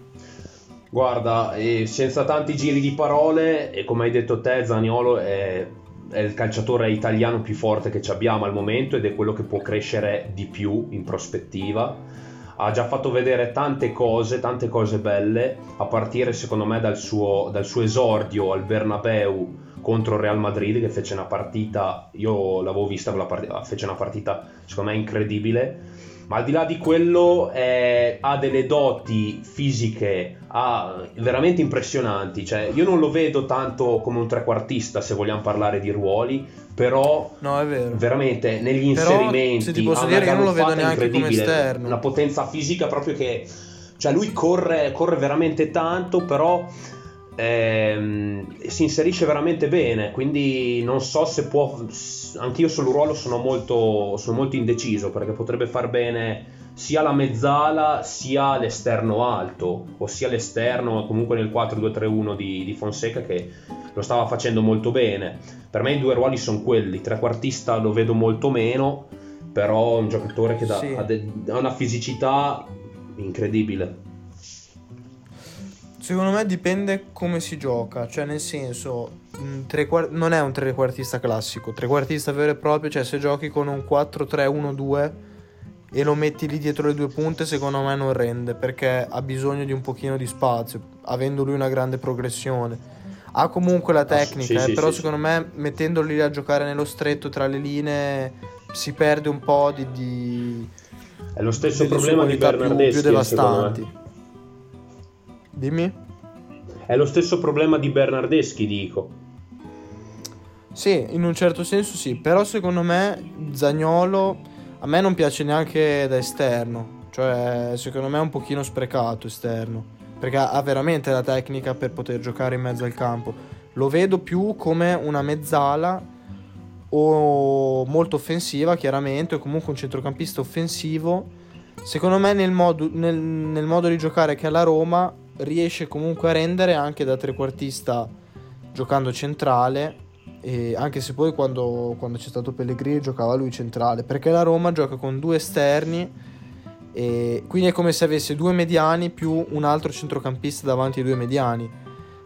B: Guarda, senza tanti giri di parole, e come hai detto te, Zaniolo è, è, il calciatore italiano più forte che abbiamo al momento ed è quello che può crescere di più in prospettiva. Ha già fatto vedere tante cose, tante cose belle, a partire secondo me dal suo, dal suo esordio al Bernabeu contro il Real Madrid che fece una partita, io l'avevo vista, partita, fece una partita secondo me incredibile ma al di là di quello eh, ha delle doti fisiche ha, veramente impressionanti. Cioè, io non lo vedo tanto come un trequartista se vogliamo parlare di ruoli, però
A: no,
B: veramente negli inserimenti
A: però, se ti dire, non lo vedo neanche come esterno.
B: Una potenza fisica proprio che... Cioè lui corre, corre veramente tanto, però ehm, si inserisce veramente bene, quindi non so se può, anch'io sul ruolo sono molto, sono molto indeciso perché potrebbe far bene sia la mezzala sia l'esterno alto, ossia l'esterno comunque nel 4-2-3-1 di, di Fonseca che lo stava facendo molto bene. Per me i due ruoli sono quelli, trequartista lo vedo molto meno, però è un giocatore che dà, sì. ha, de, ha una fisicità incredibile.
A: Secondo me dipende come si gioca, cioè nel senso trequart- non è un trequartista classico, trequartista vero e proprio, cioè se giochi con un 4-3-1-2 e lo metti lì dietro le due punte secondo me non rende perché ha bisogno di un pochino di spazio, avendo lui una grande progressione. Ha comunque la tecnica, ah, sì, eh, sì, però sì, secondo me mettendolo lì a giocare nello stretto tra le linee si perde un po' di... di
B: è lo stesso problema di Bernardeschi più, più devastanti.
A: Dimmi.
B: È lo stesso problema di Bernardeschi, dico.
A: Sì, in un certo senso sì, però secondo me Zagnolo a me non piace neanche da esterno, cioè secondo me è un pochino sprecato esterno, perché ha veramente la tecnica per poter giocare in mezzo al campo. Lo vedo più come una mezzala o molto offensiva, chiaramente, o comunque un centrocampista offensivo. Secondo me nel modo, nel, nel modo di giocare che ha la Roma riesce comunque a rendere anche da trequartista giocando centrale anche se poi quando, quando, c'è stato Pellegrini giocava lui centrale perché la Roma gioca con due esterni e quindi è come se avesse due mediani più un altro centrocampista davanti ai due mediani.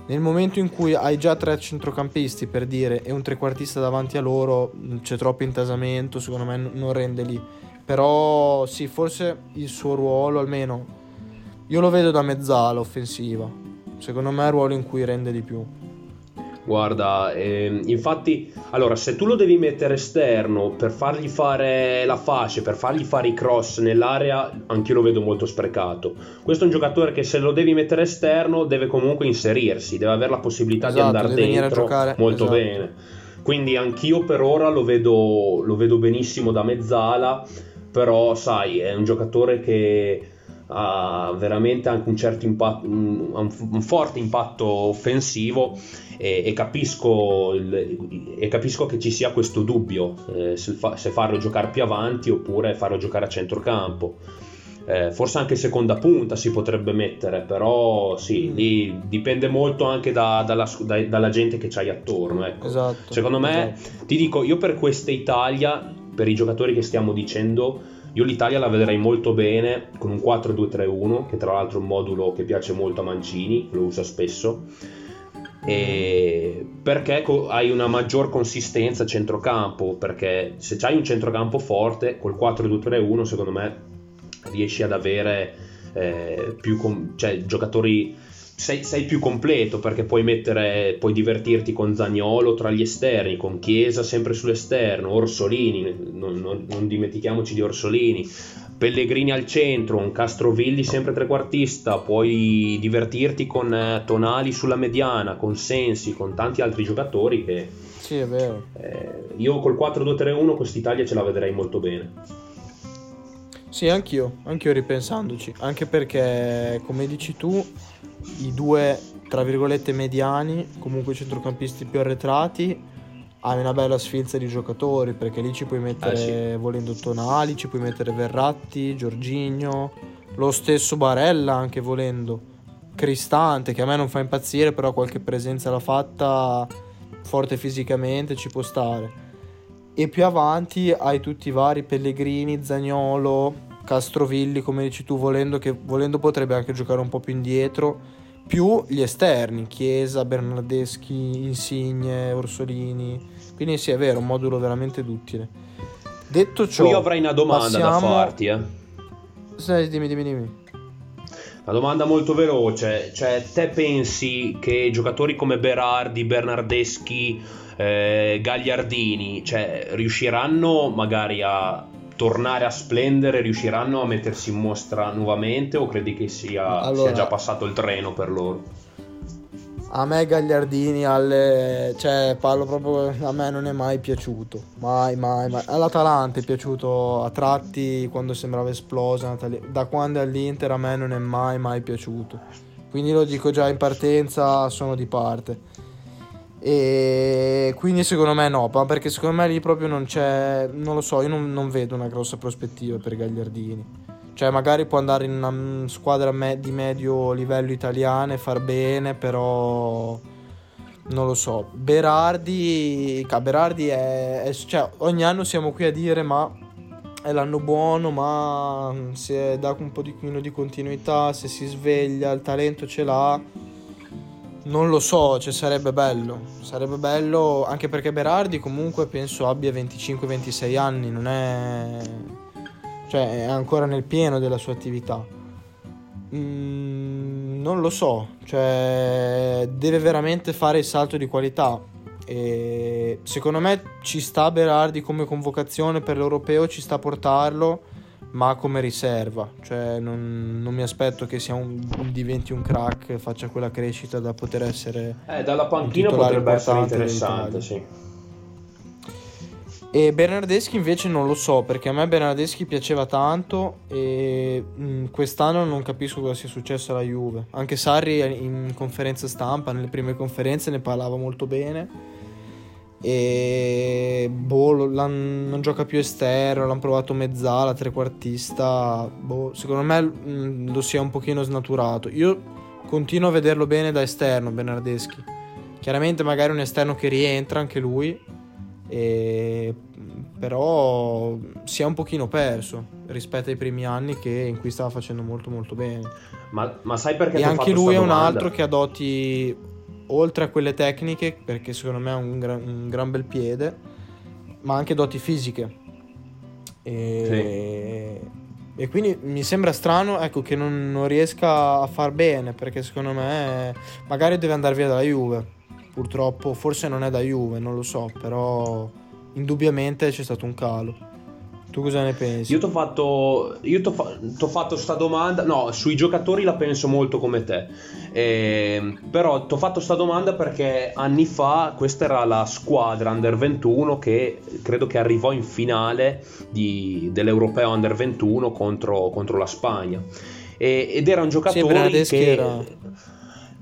A: Nel momento in cui hai già tre centrocampisti per dire e un trequartista davanti a loro c'è troppo intasamento secondo me non rende lì. Però sì forse il suo ruolo almeno io lo vedo da mezzala offensiva. Secondo me è il ruolo in cui rende di più.
B: Guarda, eh, infatti, allora, se tu lo devi mettere esterno per fargli fare la fascia, per fargli fare i cross nell'area, anch'io lo vedo molto sprecato. Questo è un giocatore che se lo devi mettere esterno deve comunque inserirsi, deve avere la possibilità esatto, di andare dentro molto esatto. bene. Quindi anch'io per ora lo vedo, lo vedo benissimo da mezzala, però sai, è un giocatore che ha veramente anche un certo impatto, un, un forte impatto offensivo e, e, capisco il, e, capisco che ci sia questo dubbio eh, se, fa, se, farlo giocare più avanti oppure farlo giocare a centrocampo. Eh, forse anche seconda punta si potrebbe mettere, però sì, mm. lì dipende molto anche da, dalla, da, dalla, gente che c'hai attorno. Ecco.
A: Esatto,
B: Secondo me, esatto. ti dico, io per questa Italia, per i giocatori che stiamo dicendo, io l'Italia la vedrei molto bene con un 4-2-3-1, che tra l'altro è un modulo che piace molto a Mancini, lo usa spesso, perché hai una maggior consistenza a centrocampo, perché se hai un centrocampo forte, col 4-2-3-1 secondo me riesci ad avere eh, più com- cioè, giocatori sei, sei, più completo perché puoi mettere, puoi divertirti con Zagnolo tra gli esterni, con Chiesa sempre sull'esterno, Orsolini, non, non, non dimentichiamoci di Orsolini, Pellegrini al centro, un Castrovilli sempre trequartista, puoi divertirti con eh, Tonali sulla mediana, con Sensi, con tanti altri giocatori che...
A: Sì, è vero.
B: Eh, io col 4-2-3-1 quest'Italia ce la vedrei molto bene.
A: Sì, anch'io, anch'io ripensandoci, anche perché come dici tu, i due, tra virgolette, mediani, comunque centrocampisti più arretrati, hai una bella sfilza di giocatori, perché lì ci puoi mettere, eh sì. volendo Tonali, ci puoi mettere Verratti, Giorginio, lo stesso Barella anche volendo, Cristante, che a me non fa impazzire, però qualche presenza l'ha fatta forte fisicamente, ci può stare e più avanti hai tutti i vari Pellegrini, Zagnolo, Castrovilli, come dici tu, volendo, che volendo potrebbe anche giocare un po' più indietro, più gli esterni, Chiesa, Bernardeschi, Insigne, Orsolini. Quindi sì, è vero, un modulo veramente duttile. Detto ciò,
B: io avrei una domanda passiamo... da farti, eh.
A: Sì, dimmi, dimmi, dimmi.
B: Una domanda molto veloce, cioè te pensi che giocatori come Berardi, Bernardeschi, eh, Gagliardini, cioè riusciranno magari a tornare a splendere, riusciranno a mettersi in mostra nuovamente o credi che sia, allora, sia già passato il treno per loro?
A: A me Gagliardini, alle... cioè parlo proprio, a me non è mai piaciuto, mai, mai, mai. All'Atalanta è piaciuto a tratti quando sembrava esplosa, da quando è all'Inter a me non è mai, mai piaciuto. Quindi lo dico già in partenza, sono di parte. E quindi secondo me no, perché secondo me lì proprio non c'è, non lo so, io non, non vedo una grossa prospettiva per Gagliardini. Cioè, magari può andare in una squadra me- di medio livello italiana e far bene, però non lo so. Berardi, Berardi è, è, cioè, ogni anno siamo qui a dire ma è l'anno buono, ma se dà un po' di, di continuità, se si sveglia, il talento ce l'ha. Non lo so, cioè sarebbe bello. Sarebbe bello anche perché Berardi comunque penso abbia 25-26 anni, non è cioè è ancora nel pieno della sua attività. Mm, non lo so, cioè deve veramente fare il salto di qualità. E secondo me ci sta Berardi come convocazione per l'europeo, ci sta a portarlo, ma come riserva. Cioè non, non mi aspetto che un, diventi un crack, faccia quella crescita da poter essere...
B: Eh, dalla panchina potrebbe essere interessante, sì.
A: E Bernardeschi invece non lo so, perché a me Bernardeschi piaceva tanto e mm, quest'anno non capisco cosa sia successo alla Juve. Anche Sarri in conferenza stampa, nelle prime conferenze, ne parlava molto bene. E boh, non gioca più esterno, l'hanno provato mezzala, trequartista. Boh, secondo me mh, mm, lo sia un pochino snaturato. Io continuo a vederlo bene da esterno, Bernardeschi. Chiaramente magari un esterno che rientra anche lui e, però si è un pochino perso rispetto ai primi anni che, in cui stava facendo molto molto bene.
B: Ma, ma sai perché?
A: E anche lui è un altro che ha doti, oltre a quelle tecniche, perché secondo me ha un, gran, un gran bel piede, ma anche doti fisiche. E, sì. e quindi mi sembra strano ecco, che non, non riesca a far bene, perché secondo me magari deve andare via dalla Juve purtroppo forse non è da Juve, non lo so, però indubbiamente c'è stato un calo. Tu cosa ne pensi?
B: Io ti ho fatto, io t'ho fa, t'ho fatto sta domanda, no, sui giocatori la penso molto come te, eh, però ti ho fatto sta domanda perché anni fa questa era la squadra Under 21 che credo che arrivò in finale di, dell'Europeo Under 21 contro, contro la Spagna. E, ed erano giocatori sì, che... Era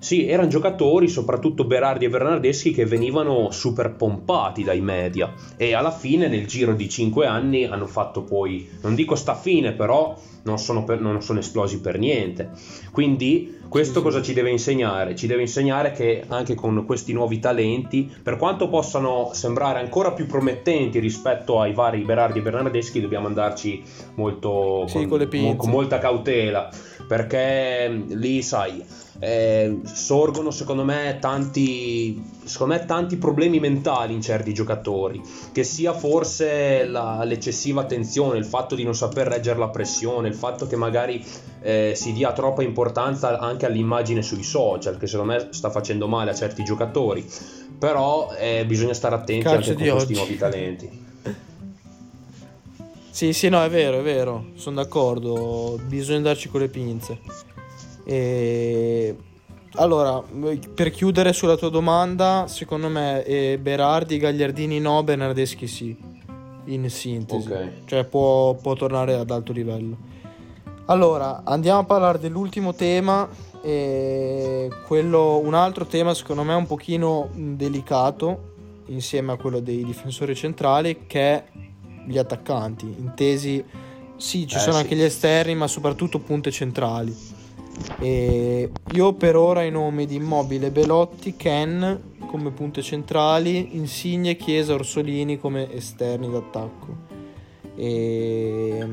B: sì, erano giocatori, soprattutto Berardi e Bernardeschi, che venivano super pompati dai media e alla fine nel giro di 5 anni hanno fatto poi, non dico sta fine, però non sono, per, non sono esplosi per niente. Quindi questo cosa ci deve insegnare? Ci deve insegnare che anche con questi nuovi talenti, per quanto possano sembrare ancora più promettenti rispetto ai vari Berardi e Bernardeschi, dobbiamo andarci molto
A: sì, con, con,
B: con molta cautela, perché lì sai eh, sorgono secondo me, tanti, secondo me tanti problemi mentali in certi giocatori, che sia forse la, l'eccessiva attenzione, il fatto di non saper reggere la pressione, il fatto che magari eh, si dia troppa importanza anche all'immagine sui social, che secondo me sta facendo male a certi giocatori, però eh, bisogna stare attenti Calcio anche con questi nuovi talenti.
A: Sì, sì, no, è vero, è vero, sono d'accordo, bisogna andarci con le pinze. E... Allora, per chiudere sulla tua domanda, secondo me eh, Berardi, Gagliardini no, Bernardeschi sì, in sintesi. Okay. Cioè può, può, tornare ad alto livello. Allora, andiamo a parlare dell'ultimo tema, eh, quello, un altro tema secondo me un pochino delicato, insieme a quello dei difensori centrali, che è gli attaccanti, intesi... Sì, ci eh, sono sì. anche gli esterni, ma soprattutto punte centrali. E io per ora i nomi di Immobile, Belotti, Ken come punte centrali, Insigne, Chiesa, Orsolini come esterni d'attacco. E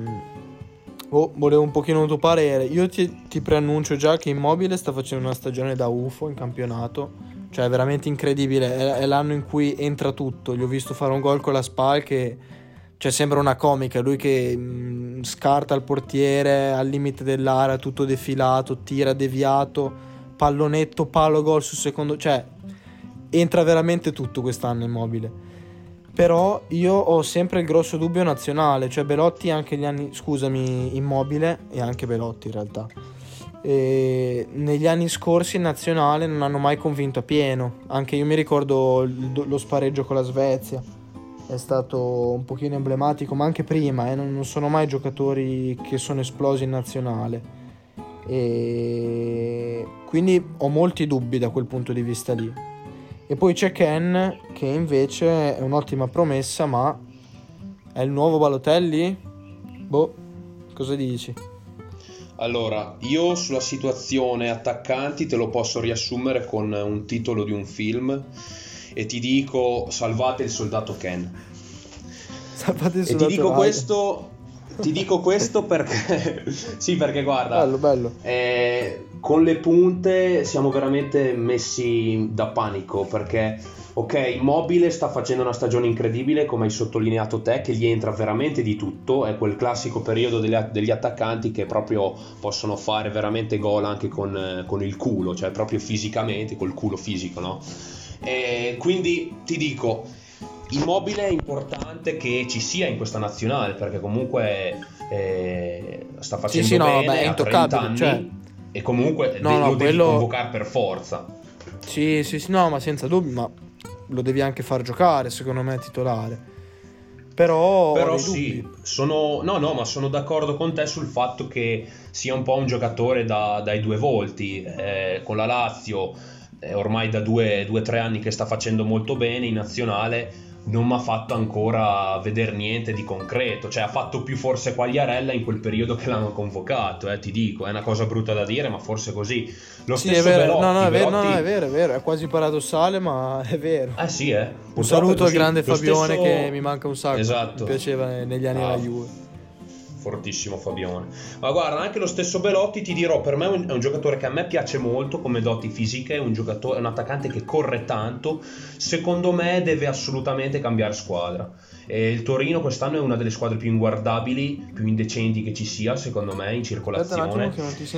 A: Oh, volevo un pochino il tuo parere. Io ti, ti preannuncio già che Immobile sta facendo una stagione da UFO in campionato. Cioè, è veramente incredibile. È, è l'anno in cui entra tutto. Gli ho visto fare un gol con la SPAL che cioè, sembra una comica. Lui che mh, mm, scarta il portiere al limite dell'area, tutto defilato, tira deviato, pallonetto, palo, gol sul secondo. Cioè, entra veramente tutto quest'anno Immobile. Però io ho sempre il grosso dubbio nazionale, cioè Belotti anche gli anni, scusami, Immobile e anche Belotti in realtà. E negli anni scorsi in nazionale non hanno mai convinto a pieno. Anche io mi ricordo lo spareggio con la Svezia. È stato un pochino emblematico, ma anche prima, eh, non sono mai giocatori che sono esplosi in nazionale. E quindi ho molti dubbi da quel punto di vista lì. E poi c'è Ken, che invece è un'ottima promessa, ma è il nuovo Balotelli? Boh, cosa dici?
B: Allora, io sulla situazione attaccanti te lo posso riassumere con un titolo di un film e ti dico salvate il soldato Ken.
A: Salvate il
B: soldato E ti dico questo ti dico questo perché sì, perché guarda,
A: bello, bello.
B: Eh, con le punte siamo veramente messi da panico perché ok, Immobile sta facendo una stagione incredibile come hai sottolineato te che gli entra veramente di tutto, è quel classico periodo degli, degli attaccanti che proprio possono fare veramente gol anche con, con, il culo, cioè proprio fisicamente, col culo fisico, no? E quindi ti dico, Immobile è importante che ci sia in questa nazionale perché comunque eh, sta facendo sì, sì, bene, no, beh, è intoccabile, cioè e comunque no, de- no, lo devi quello... convocare per forza.
A: Sì, sì, sì, no, ma senza dubbio, ma lo devi anche far giocare, secondo me, titolare. Però,
B: Però sì, sono, no, no, ma sono d'accordo con te sul fatto che sia un po' un giocatore da, dai due volti. Eh, con la Lazio, eh, ormai da due o tre anni che sta facendo molto bene in nazionale non mi ha fatto ancora vedere niente di concreto, cioè ha fatto più forse Quagliarella in quel periodo che l'hanno convocato, eh, ti dico, è una cosa brutta da dire, ma forse così.
A: Lo sì, stesso è vero, Belotti, no, no, è vero, Belotti... no, è vero, è vero, è quasi paradossale, ma è vero.
B: Eh sì, eh.
A: Un saluto al grande Fabione stesso... che mi manca un sacco, esatto. mi piaceva negli anni ah. della Juve
B: fortissimo Fabione. Ma guarda, anche lo stesso Belotti ti dirò, per me è un, è un giocatore che a me piace molto come doti fisiche, è un, è un attaccante che corre tanto, secondo me deve assolutamente cambiare squadra. E il Torino quest'anno è una delle squadre più inguardabili, più indecenti che ci sia, secondo me, in circolazione.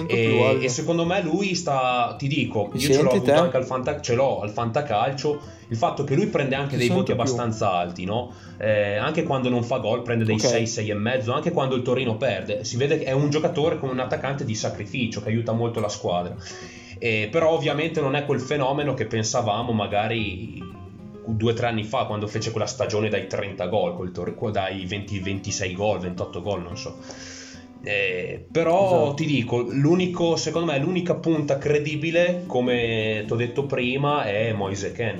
B: E, e, secondo me lui sta, ti dico, Mi io ce l'ho avuto anche al, fanta, ce l'ho al Fantacalcio, il fatto che lui prende anche ti dei voti più. abbastanza alti, no? Eh, anche quando non fa gol prende dei okay. 6, 6 e mezzo, anche quando il Torino perde. Si vede che è un giocatore come un attaccante di sacrificio che aiuta molto la squadra. Eh, però ovviamente non è quel fenomeno che pensavamo magari due o tre anni fa quando fece quella stagione dai 30 gol, tor- dai 20, 26 gol, 28 gol, non so. Eh, però esatto. ti dico, l'unico, secondo me l'unica punta credibile, come ti ho detto prima, è Moise Ken.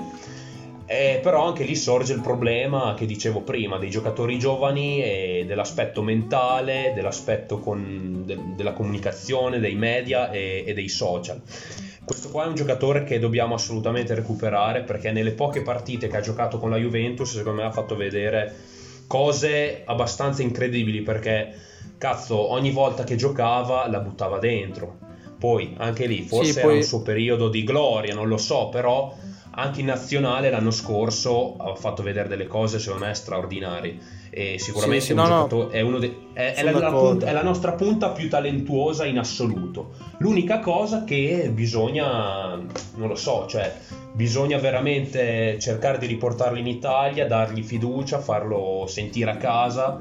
B: Eh, però anche lì sorge il problema che dicevo prima dei giocatori giovani e dell'aspetto mentale, dell'aspetto con, de, della comunicazione, dei media e, e dei social. Questo qua è un giocatore che dobbiamo assolutamente recuperare perché nelle poche partite che ha giocato con la Juventus secondo me ha fatto vedere cose abbastanza incredibili perché cazzo ogni volta che giocava la buttava dentro. Poi anche lì forse sì, poi... era un suo periodo di gloria, non lo so, però anche in nazionale l'anno scorso ha fatto vedere delle cose secondo me straordinarie e sicuramente sì, sì, no, no. È, de- è, è, la, punta, è, la, nostra punta più talentuosa in assoluto l'unica cosa che bisogna non lo so cioè bisogna veramente cercare di riportarlo in Italia dargli fiducia farlo sentire a casa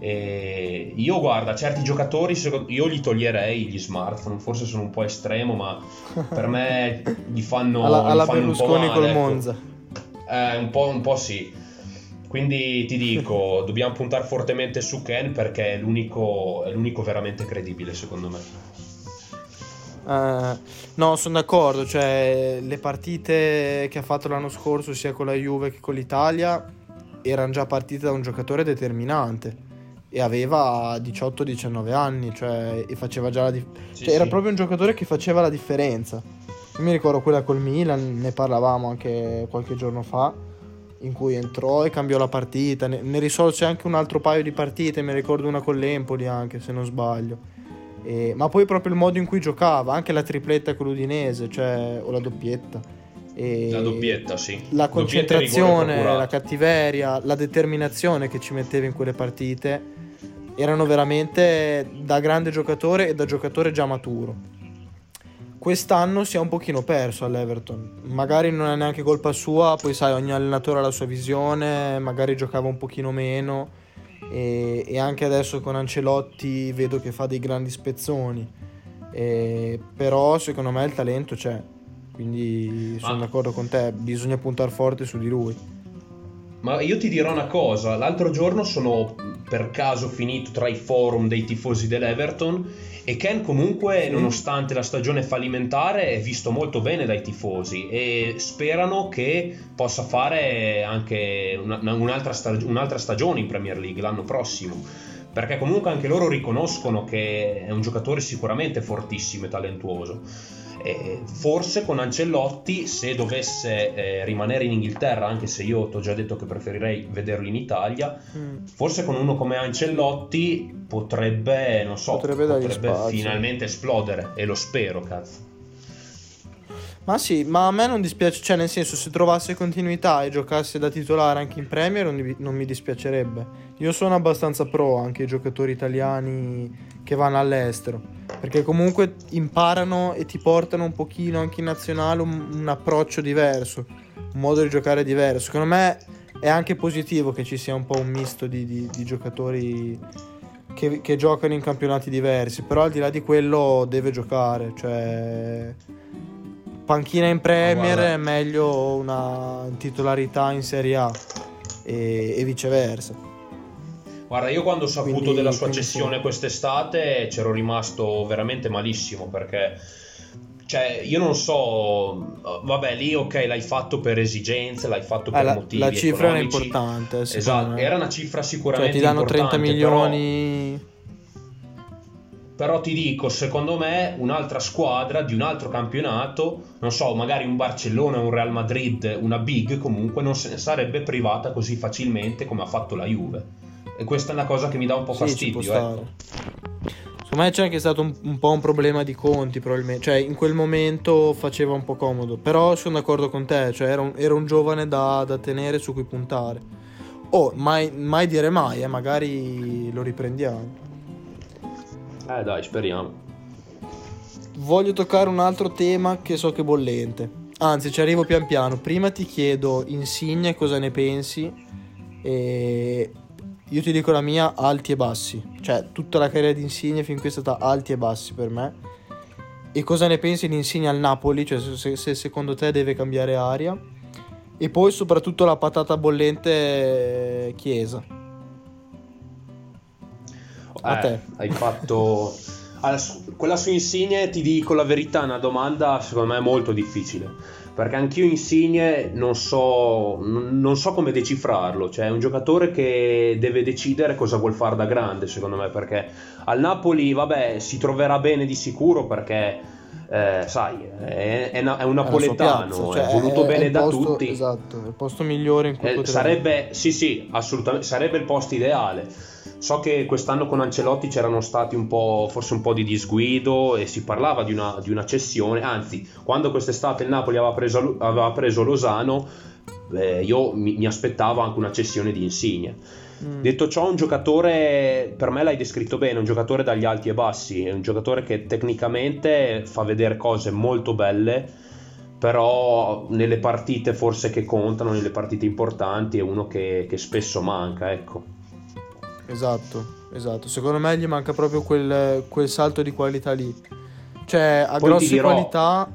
B: e io guarda, certi giocatori io gli toglierei gli smartphone, forse sono un po' estremo, ma per me gli fanno,
A: alla,
B: alla
A: gli fanno Berlusconi male, col ecco. Monza.
B: Eh, un, po', un po' sì. Quindi ti dico, dobbiamo puntare fortemente su Ken perché è l'unico, è l'unico veramente credibile secondo me.
A: Uh, no, sono d'accordo, cioè le partite che ha fatto l'anno scorso sia con la Juve che con l'Italia erano già partite da un giocatore determinante e aveva 18-19 anni, cioè e faceva già la dif- sì, cioè, sì. era proprio un giocatore che faceva la differenza. Io mi ricordo quella col Milan, ne parlavamo anche qualche giorno fa. In cui entrò e cambiò la partita, ne, ne risolse anche un altro paio di partite, mi ricordo una con l'Empoli anche se non sbaglio. E, ma poi proprio il modo in cui giocava, anche la tripletta con l'Udinese, cioè, o la doppietta.
B: E la doppietta, sì.
A: La concentrazione, la cattiveria, la determinazione che ci metteva in quelle partite erano veramente da grande giocatore e da giocatore già maturo. Quest'anno si è un pochino perso all'Everton, magari non è neanche colpa sua, poi sai ogni allenatore ha la sua visione, magari giocava un pochino meno e, e anche adesso con Ancelotti vedo che fa dei grandi spezzoni, e, però secondo me il talento c'è, quindi sono ah. d'accordo con te, bisogna puntare forte su di lui.
B: Ma io ti dirò una cosa, l'altro giorno sono per caso finito tra i forum dei tifosi dell'Everton e Ken comunque, nonostante la stagione fallimentare, è visto molto bene dai tifosi e sperano che possa fare anche una, un'altra, stag- un'altra stagione in Premier League l'anno prossimo perché comunque anche loro riconoscono che è un giocatore sicuramente fortissimo e talentuoso. E forse con Ancelotti, se dovesse eh, rimanere in Inghilterra, anche se io ti ho già detto che preferirei vederlo in Italia, mm. forse con uno come Ancelotti potrebbe, non so, potrebbe, potrebbe finalmente esplodere e lo spero, cazzo.
A: Ma sì, ma a me non dispiace, cioè nel senso se trovasse continuità e giocasse da titolare anche in Premier non, non mi dispiacerebbe. Io sono abbastanza pro anche i giocatori italiani che vanno all'estero, perché comunque imparano e ti portano un pochino anche in nazionale un, un approccio diverso, un modo di giocare diverso. Secondo me è anche positivo che ci sia un po' un misto di, di, di giocatori che, che, giocano in campionati diversi, però al di là di quello deve giocare, cioè panchina in Premier è meglio una titolarità in Serie A e, e viceversa.
B: Guarda, io quando ho saputo quindi, della sua cessione sì. quest'estate c'ero rimasto veramente malissimo perché cioè, io non so, vabbè, lì ok, l'hai fatto per esigenze, l'hai fatto per eh, motivi
A: La cifra era importante.
B: Esatto, era una cifra sicuramente
A: cioè, ti danno 30 milioni.
B: Però però ti dico, secondo me un'altra squadra di un altro campionato, non so, magari un Barcellona, un Real Madrid, una Big comunque non se ne sarebbe privata così facilmente come ha fatto la Juve. E questa è una cosa che mi dà un po' sì, fastidio. Ecco.
A: Secondo me c'è anche stato un, un, po' un problema di conti, probabilmente. Cioè, in quel momento faceva un po' comodo. Però sono d'accordo con te, cioè era un, era un giovane da, da, tenere su cui puntare. Oh, mai, mai dire mai, eh, magari lo riprendiamo.
B: Eh dai, speriamo.
A: Voglio toccare un altro tema che so che è bollente. Anzi, ci arrivo pian piano. Prima ti chiedo, Insigne, cosa ne pensi? E io ti dico la mia, alti e bassi. Cioè, tutta la carriera di Insigne fin qui è stata alti e bassi per me. E cosa ne pensi di Insigne al Napoli? Cioè, se, se secondo te deve cambiare aria? E poi soprattutto la patata bollente Chiesa.
B: A eh, te. Hai fatto... Allora, quella su Insigne, ti dico la verità, è una domanda secondo me molto difficile. Perché anch'io Insigne non so, non so come decifrarlo. Cioè, è un giocatore che deve decidere cosa vuol fare da grande, secondo me. Perché al Napoli, vabbè, si troverà bene di sicuro perché... Eh, sai, è, è, è un napoletano, cioè, è voluto bene è da
A: posto,
B: tutti.
A: Esatto, è il posto migliore in cui eh,
B: sarebbe, sì, sì, assolutamente, sarebbe il posto ideale. So che quest'anno con Ancelotti c'erano stati un po', forse un po' di disguido e si parlava di una, di una cessione, anzi, quando quest'estate il Napoli aveva preso, aveva preso Losano, eh, io mi, mi, aspettavo anche una cessione di Insigne. Mm. Detto ciò, un giocatore, per me l'hai descritto bene, un giocatore dagli alti e bassi, è un giocatore che tecnicamente fa vedere cose molto belle, però nelle partite forse che contano, nelle partite importanti, è uno che, che spesso manca, ecco.
A: Esatto, esatto. Secondo me gli manca proprio quel, quel salto di qualità lì. Cioè, a Poi grosse dirò, qualità...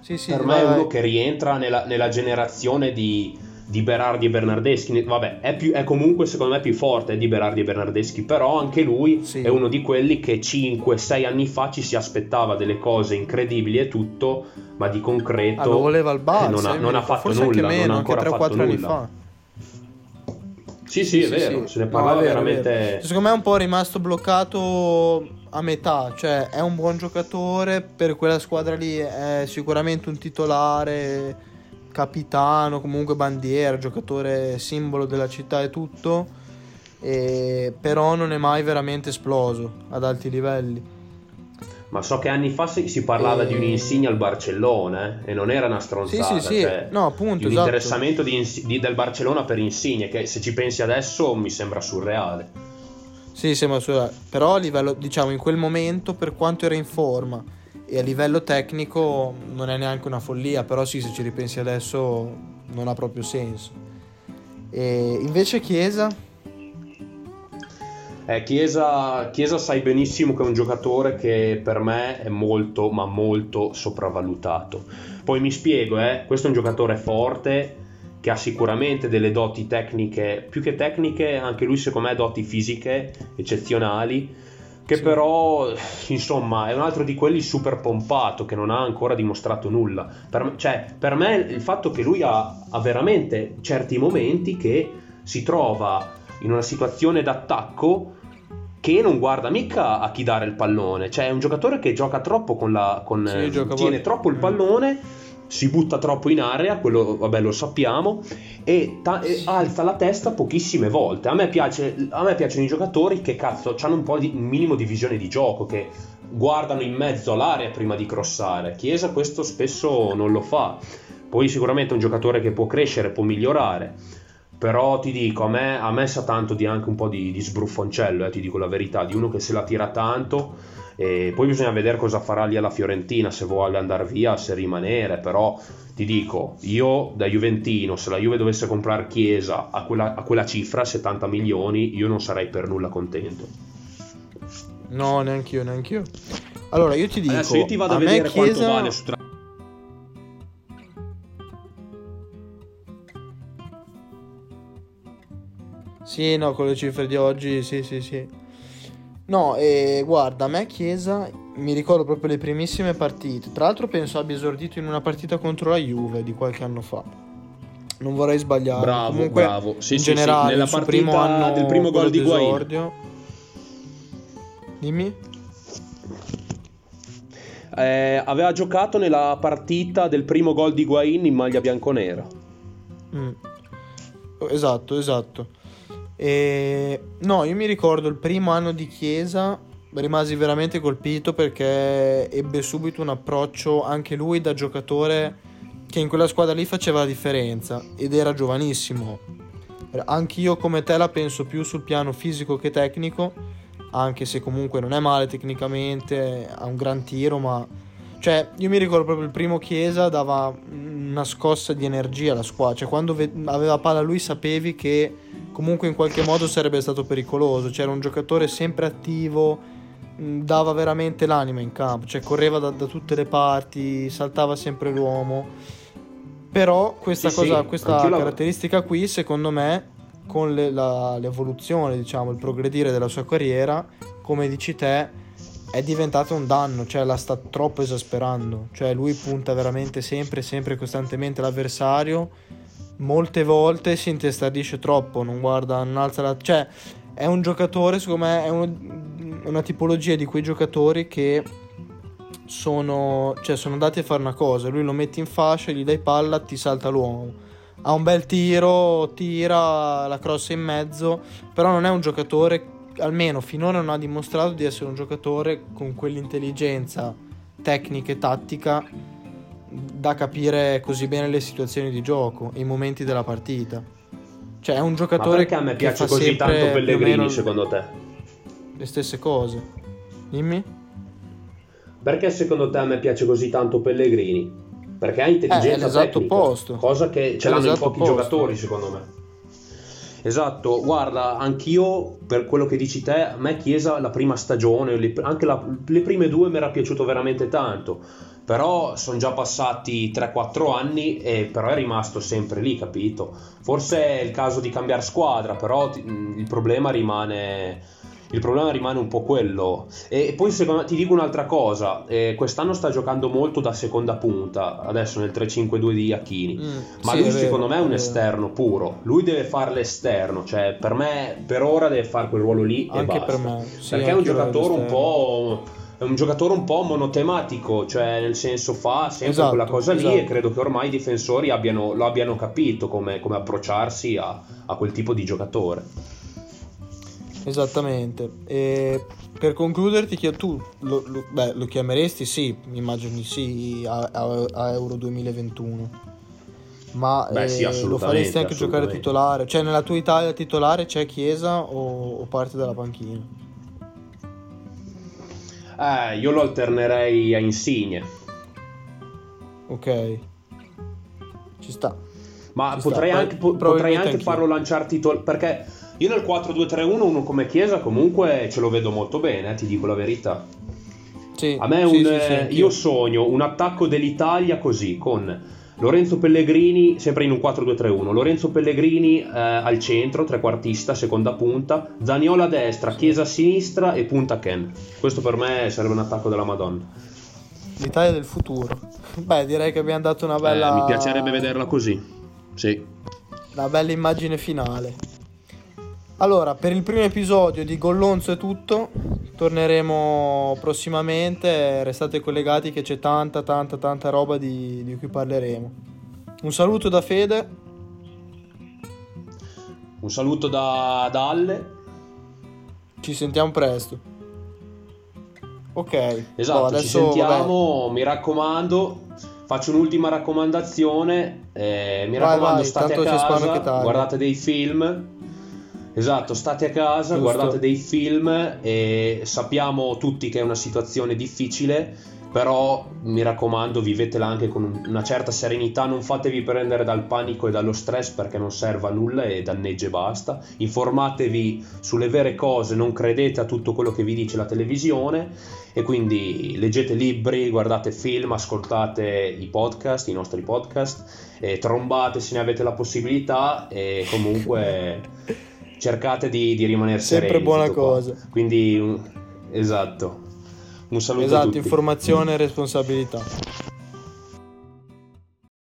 B: Sì, sì, per me è uno che rientra nella, nella generazione di, di, Berardi e Bernardeschi. Vabbè, è, più, è, comunque secondo me più forte di Berardi e Bernardeschi, però anche lui sì. è uno di quelli che 5-6 anni fa ci si aspettava delle cose incredibili e tutto, ma di concreto... Ah,
A: lo voleva al Barça,
B: non ha, non ha fatto nulla, meno, non ha ancora anche 3-4 anni nulla. fa. Sì, sì, è sì, vero, sì. se ne parlava no, vero, veramente.
A: Secondo me è un po' rimasto bloccato a metà, cioè è un buon giocatore, per quella squadra lì è sicuramente un titolare capitano, comunque bandiera, giocatore simbolo della città e tutto, e però non è mai veramente esploso ad alti livelli.
B: Ma so che anni fa si parlava e... di un insigne al Barcellona eh? e non era una stronzata.
A: Sì, sì, sì. Cioè, no, appunto,
B: un esatto. interessamento di, di, del Barcellona per Insigne che se ci pensi adesso mi sembra surreale.
A: Sì, sembra surreale. Però a livello, diciamo, in quel momento, per quanto era in forma e a livello tecnico non è neanche una follia, però sì, se ci ripensi adesso non ha proprio senso. E invece Chiesa
B: eh, Chiesa, Chiesa sai benissimo che è un giocatore che per me è molto, ma molto sopravvalutato. Poi mi spiego, eh, questo è un giocatore forte che ha sicuramente delle doti tecniche, più che tecniche, anche lui secondo me doti fisiche eccezionali, che sì. però insomma è un altro di quelli super pompato che non ha ancora dimostrato nulla. Per, cioè, per me il fatto che lui ha, ha veramente certi momenti che si trova in una situazione d'attacco che non guarda mica a chi dare il pallone. Cioè, è un giocatore che gioca troppo con la. Con, sì, eh, tiene troppo il mm. pallone, si butta troppo in area, quello vabbè lo sappiamo, e, ta- e alza la testa pochissime volte. A me, piace, a me piacciono i giocatori che cazzo hanno un po' di un minimo di visione di gioco, che guardano in mezzo all'area prima di crossare. Chiesa questo spesso non lo fa. Poi sicuramente è un giocatore che può crescere, può migliorare però ti dico, a me, a me sa tanto di anche un po' di, di sbruffoncello, eh, ti dico la verità, di uno che se la tira tanto. E poi bisogna vedere cosa farà lì alla Fiorentina, se vuole andare via, se rimanere. Però ti dico, io da Juventino, se la Juve dovesse comprare Chiesa a quella, a quella cifra, 70 milioni, io non sarei per nulla contento.
A: No, neanche io, neanche io. Allora, io ti dico,
B: Adesso io ti vado a, a vedere Chiesa... quanto vale su tra
A: Sì, no, con le cifre di oggi, sì, sì, sì. No, e guarda, a me Chiesa mi ricordo proprio le primissime partite. Tra l'altro penso abbia esordito in una partita contro la Juve di qualche anno fa. Non vorrei sbagliare.
B: Bravo,
A: Comunque,
B: bravo. Sì,
A: in
B: sì,
A: generale,
B: sì. nella partita primo anno del primo gol di Guain.
A: Dimmi.
B: Eh, aveva giocato nella partita del primo gol di Guain in maglia bianconera.
A: Mm. Esatto, esatto. E... No, io mi ricordo il primo anno di Chiesa, rimasi veramente colpito perché ebbe subito un approccio anche lui da giocatore che in quella squadra lì faceva la differenza ed era giovanissimo. Anch'io come te la penso più sul piano fisico che tecnico, anche se comunque non è male tecnicamente, ha un gran tiro, ma cioè io mi ricordo proprio il primo Chiesa dava una scossa di energia alla squadra, cioè quando aveva palla lui sapevi che comunque in qualche modo sarebbe stato pericoloso. C'era un giocatore sempre attivo, dava veramente l'anima in campo, cioè correva da, da tutte le parti, saltava sempre l'uomo. Però questa, sì, cosa, sì, questa caratteristica qui, secondo me, con le, la, l'evoluzione, diciamo, il progredire della sua carriera, come dici te, è diventato un danno, cioè la sta troppo esasperando. Cioè lui punta veramente sempre, sempre costantemente l'avversario molte volte si intestardisce troppo, non guarda, non alza la... cioè è un giocatore, secondo me è uno, una tipologia di quei giocatori che sono, cioè, sono andati a fare una cosa, lui lo metti in fascia, gli dai palla, ti salta l'uomo. Ha un bel tiro, tira la cross in mezzo, però non è un giocatore, almeno finora non ha dimostrato di essere un giocatore con quell'intelligenza tecnica e tattica da capire così bene le situazioni di gioco, i momenti della partita. Cioè è un giocatore
B: perché a me piace così tanto Pellegrini secondo te?
A: Le stesse cose. Dimmi.
B: Perché secondo te a me piace così tanto Pellegrini? Perché ha intelligenza eh, tecnica,
A: opposto.
B: cosa che ce l'hanno in pochi opposto. giocatori secondo me. Esatto, guarda, anch'io per quello che dici te, a me Chiesa la prima stagione, anche la, le prime due mi era piaciuto veramente tanto però sono già passati 3-4 anni e però è rimasto sempre lì, capito? Forse è il caso di cambiare squadra, però il problema rimane il problema rimane un po' quello. E poi secondo, ti dico un'altra cosa, eh, quest'anno sta giocando molto da seconda punta, adesso nel 3-5-2 di Iachini, mm, ma sì, lui secondo me è un esterno puro, lui deve fare l'esterno, cioè per me per ora deve fare quel ruolo lì
A: anche
B: e basta.
A: Per me. Sì,
B: Perché è un giocatore un po' è un giocatore un po' monotematico, cioè nel senso fa sempre
A: Esatto,
B: quella cosa lì
A: esatto.
B: e credo che ormai i difensori abbiano- lo abbiano capito come, come approcciarsi a, a quel tipo di giocatore.
A: Esattamente. E per concludere ti chiedo tu, lo, lo- beh, lo chiameresti? Sì, immagino sì, a, a- a Euro 2021. Ma
B: Beh, sì,
A: eh, lo faresti anche giocare titolare? Cioè nella tua Italia titolare c'è Chiesa o, o parte dalla panchina?
B: Eh, io lo alternerei a Insigne,
A: Ok. Ci sta.
B: ma
A: Ci sta,
B: potrei
A: poi-
B: anche, po- potrei anche farlo lanciare titolare perché io nel 4-2-3-1 uno come Chiesa comunque ce lo vedo molto bene, eh, ti dico la verità.
A: Sì,
B: A me è
A: sì,
B: un,
A: sì, sì,
B: eh, io sogno un attacco dell'Italia così con Lorenzo Pellegrini sempre in un 4-2-3-1 Lorenzo Pellegrini eh, al centro trequartista seconda punta Zaniola a destra Chiesa a sinistra e punta Ken questo per me sarebbe un attacco della Madonna
A: L'Italia del futuro. Beh, direi che abbiamo dato una bella...
B: Eh, mi piacerebbe vederla così sì
A: Una bella immagine finale. Allora, per il primo episodio di Gollonzo è tutto. Torneremo prossimamente. Restate collegati che c'è tanta, tanta, tanta roba di, di cui parleremo. Un saluto da Fede.
B: un saluto da, da Alle
A: Ci sentiamo presto. Ok.
B: esatto ci
A: adesso,
B: sentiamo mi raccomando Faccio un'ultima raccomandazione, eh, mi
A: Vai,
B: raccomando
A: vai,
B: state a casa, guardate dei film, esatto, state a casa,
A: Giusto.
B: guardate dei film e sappiamo tutti che è una situazione difficile, però mi raccomando vivetela anche con un- una certa serenità, non fatevi prendere dal panico e dallo stress perché non serve a nulla e danneggia e basta, informatevi sulle vere cose, non credete a tutto quello che vi dice la televisione e quindi leggete libri, guardate film, ascoltate i podcast, i nostri podcast, trombate se ne avete la possibilità e comunque cercate di, di rimanere
A: Sempre
B: sereni.
A: buona
B: tutto qua.
A: cosa.
B: Quindi esatto. Un saluto
A: Esatto, informazione e responsabilità.